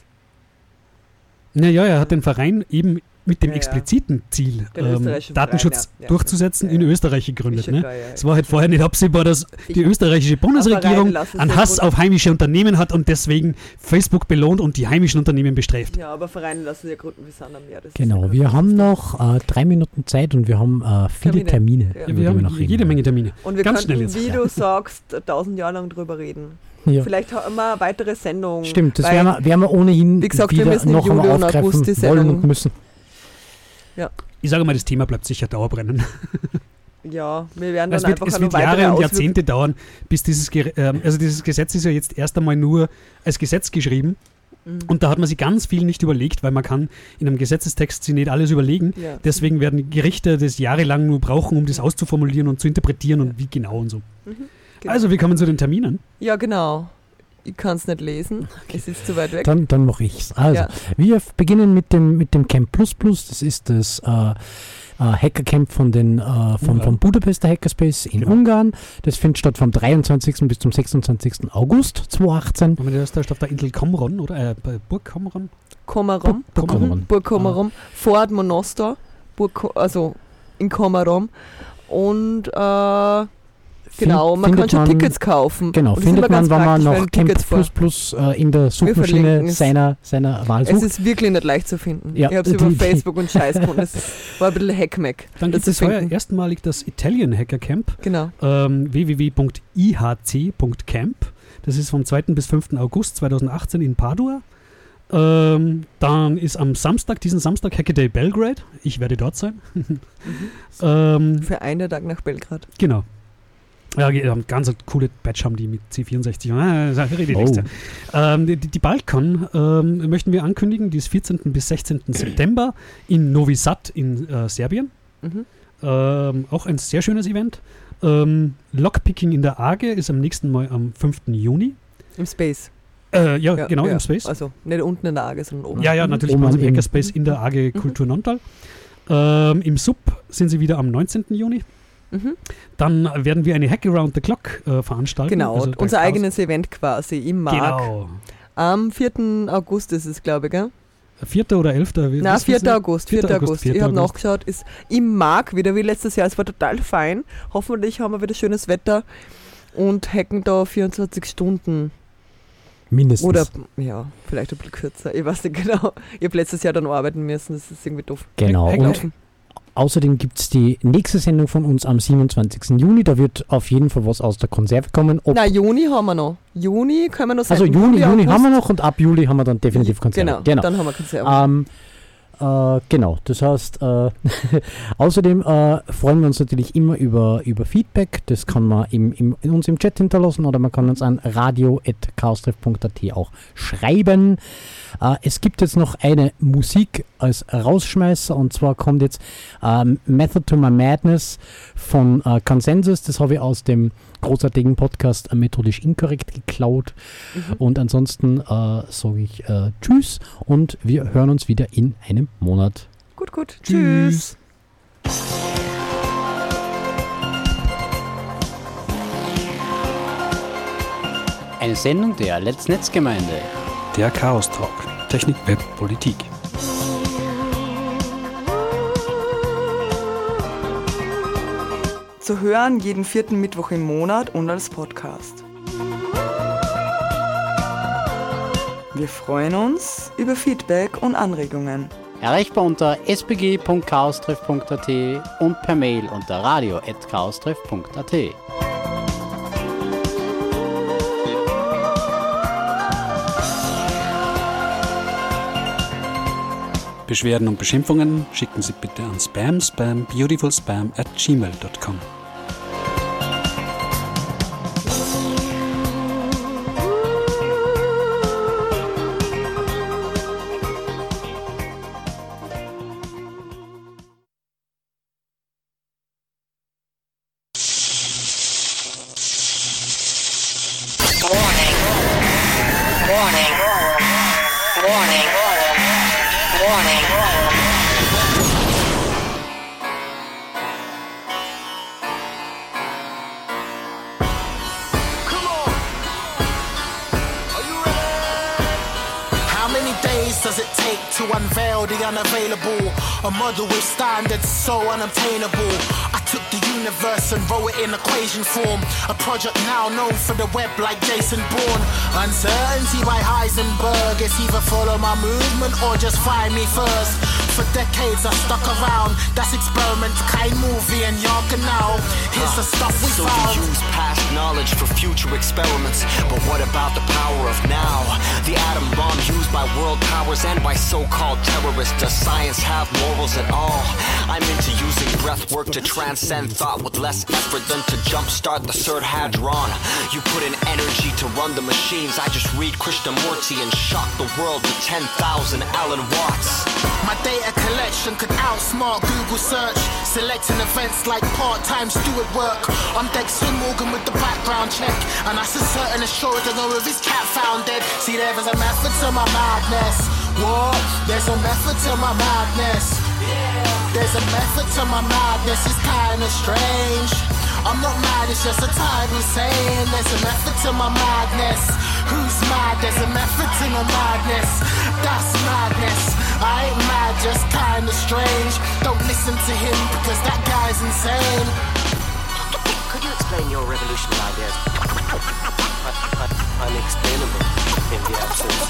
Naja, er hat den Verein eben mit dem Ja, ja. expliziten Ziel, ähm, Datenschutz Verein, ja. Ja. durchzusetzen, in Österreich gegründet. Ne? klar, ja, ja. Es war halt vorher nicht absehbar, dass die Ich- österreichische Bundesregierung einen Hass auf heimische Unternehmen hat und deswegen Facebook belohnt und die heimischen Unternehmen bestraft. Ja, aber Vereine lassen sich ja gründen wie Sand am Meer. Genau, ja wir haben noch äh, drei Minuten Zeit und wir haben äh, viele Termine. Termine. Ja. Ja, wir haben noch reden jede wollen. Menge Termine. Und wir Ganz jetzt. wie du sagst, tausend Jahre lang drüber reden. Ja. Vielleicht haben wir eine weitere Sendung. Stimmt, das werden wir, werden wir ohnehin Wie gesagt, wir wieder müssen im noch einmal aufgreifen August die wollen Sendung- und müssen. Ich sage mal, das Thema bleibt sicher dauerbrennen. Ja, wir werden dann Es wird, einfach es wird Jahre und Jahrzehnte dauern, bis dieses, ähm, also dieses Gesetz ist ja jetzt erst einmal nur als Gesetz geschrieben. Mhm. Und da hat man sich ganz viel nicht überlegt, weil man kann in einem Gesetzestext sich nicht alles überlegen. Ja. Deswegen werden Gerichte das jahrelang nur brauchen, um das auszuformulieren und zu interpretieren und wie genau und so. Genau. Also wir kommen zu den Terminen. Ja, genau. Ich kann es nicht lesen. Es ist zu weit weg. Dann, dann mache ich's. Also, Ja. wir beginnen mit dem, mit dem Camp Plus Plus. Das ist das äh, äh, Hackercamp von den, äh, vom, vom Budapester Hackerspace in Genau. Ungarn. Das findet statt vom 23. bis zum 26. August 2018. Wenn man das da auf der Insel Komron oder äh, bei Burg Komron. Komarom. Burg Komarom. Burg Komarom. Vor Monostor. Burg, also in Komarom. Und äh, genau, man kann findet schon man- Tickets kaufen. Genau, Und findet man, wenn man noch Camp. Plus Plus äh, in der Suchmaschine es. seiner, seiner Wahl Es sucht. ist wirklich nicht leicht zu finden. Ja, ich habe es über Facebook und Scheiß gefunden. Das war ein bisschen Hackmack. Dann das gibt es heuer erstmalig das Italian Hacker Camp. Genau. ähm, www.ihc.camp. Das ist vom 2. bis 5. August 2018 in Padua. Ähm, dann ist am Samstag, diesen Samstag, Hackaday Belgrade. Ich werde dort sein. ähm, Für einen Tag nach Belgrad. genau. Ja, die haben ganz coole Badge haben die mit C64. Ah, ich Oh. Ähm, die, die die Balkan ähm, möchten wir ankündigen, die ist 14. bis 16. September in Novi Sad in äh, Serbien. Mhm. Ähm, auch ein sehr schönes Event. Ähm, Lockpicking in der Arge ist am nächsten Mal am 5. Juni. Im Space. Äh, ja, genau, im Space. Also nicht unten in der Arge, sondern oben. Ja, ja, natürlich Oben im Hackerspace in der AG Kultur Nontal. Ähm, Im Sub sind sie wieder am 19. Juni. Mhm. Dann werden wir eine Hack Around the Clock äh, veranstalten. Genau, Also unser Chaos- eigenes Event quasi im Mark. Genau. Am 4. August ist es, glaube ich, gell? 4. oder 11. wie- Na, wissen 4. Sie nicht? August, 4. August. 4. Ich habe nachgeschaut, ist im Mark wieder wie letztes Jahr. Es war total fein. Hoffentlich haben wir wieder schönes Wetter und hacken da 24 Stunden. Mindestens. Oder, ja, vielleicht ein bisschen kürzer. Ich weiß nicht genau. Ich habe letztes Jahr dann arbeiten müssen, das ist irgendwie doof. Genau. Hack- Und Hacklaufen. Außerdem gibt es die nächste Sendung von uns am 27. Juni. Da wird auf jeden Fall was aus der Konserve kommen. Ob, Na, Juni haben wir noch. Juni können wir noch also. Juni, Juni haben wir noch und ab Juli haben wir dann definitiv Konserve. Genau, dann haben wir Konserve. Ähm, äh, genau, das heißt, äh, außerdem äh, freuen wir uns natürlich immer über, über Feedback. Das kann man im, im, in uns im Chat hinterlassen oder man kann uns an radio.chaostreff.at auch schreiben. Äh, es gibt jetzt noch eine Musik als Rausschmeißer und zwar kommt jetzt ähm, Method to My Madness von äh, Consensus. Das habe ich aus dem großartigen Podcast äh, Methodisch Inkorrekt geklaut. Und ansonsten äh, sage ich äh, Tschüss und wir hören uns wieder in einem Monat. Gut, gut. Tschüss. Eine Sendung der Let's Netzgemeinde. Der Chaos Talk. Technik, Web, Politik. Zu hören jeden vierten Mittwoch im Monat und als Podcast. Wir freuen uns über Feedback und Anregungen. Erreichbar unter spg.chaostreff.at und per Mail unter radio.chaostreff.at. Beschwerden und Beschimpfungen schicken Sie bitte an spam spam beautifulspam at gmail.com. for the web like Jason Bourne. Uncertainty by Heisenberg. It's either follow my movement or just find me first. For decades I stuck around. That's experiments, kind movie and y'all can now. Here's the stuff we so found. Knowledge for future experiments. But what about the power of now? The atom bomb used by world powers and by so-called terrorists. Does science have morals at all? I'm into using breath work to transcend thought with less effort than to jumpstart the third hadron. You put in energy to run the machines. I just read Krishnamurti and shock the world with 10,000 Alan Watts. My data collection could outsmart Google search. Selecting events like part-time steward work. I'm Dexter Morgan with the background check. And that's a certain assurance to know if his cat found dead. See, there is a method to my madness. What? There's a method to my madness. There's a method to my madness. It's kinda strange. I'm not mad, it's just a time insane. There's a method to my madness. Who's mad? There's a method to my madness. That's madness. I ain't mad, just kinda strange. Don't listen to him because that guy's insane. Explain your revolutionary ideas? Unexplainable in the absence of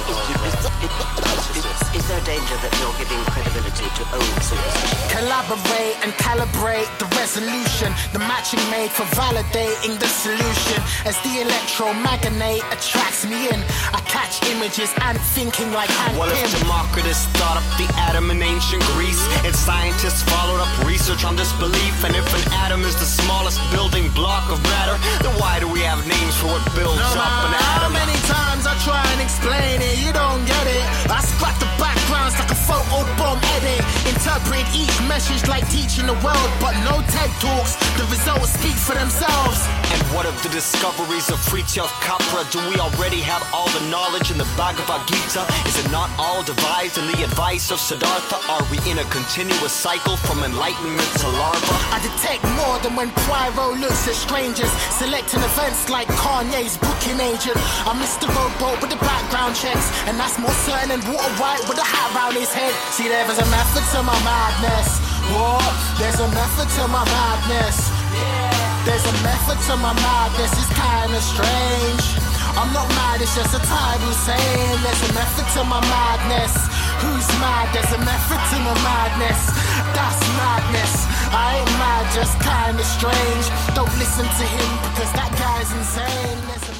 consciousness. Is there danger that you're giving credibility to old superstition? Collaborate and calibrate the resolution. The matching made for validating the solution. As the electromagnet attracts me in, I catch images and thinking like Hank What if Pym. Democritus thought up the atom in ancient Greece and scientists followed up research on this belief? And if an atom is the smallest building block of matter, then why do we have names for what builds No up an matter how atom? many times I and you don't get it. I scrap the like a photo bomb edit. Interpreted each message like teaching the world, but no TED Talks. The results speak for themselves. And what of the discoveries of Fritjof Capra? Do we already have all the knowledge in the Bhagavad Gita? Is it not all devised in the advice of Siddhartha? Are we in a continuous cycle from enlightenment to larva? I detect more than when Pyro looks at strangers, selecting events like Kanye's booking agent. I'm Mr. Robot with the background checks, and that's more certain than Water White with a hat round his head. See, there is a method to my madness. What? There's a method to my madness. There's a method to my madness, it's kinda strange. I'm not mad, it's just a title saying there's a method to my madness. Who's mad? There's a method to my madness. That's madness. I ain't mad, just kinda strange. Don't listen to him because that guy's insane.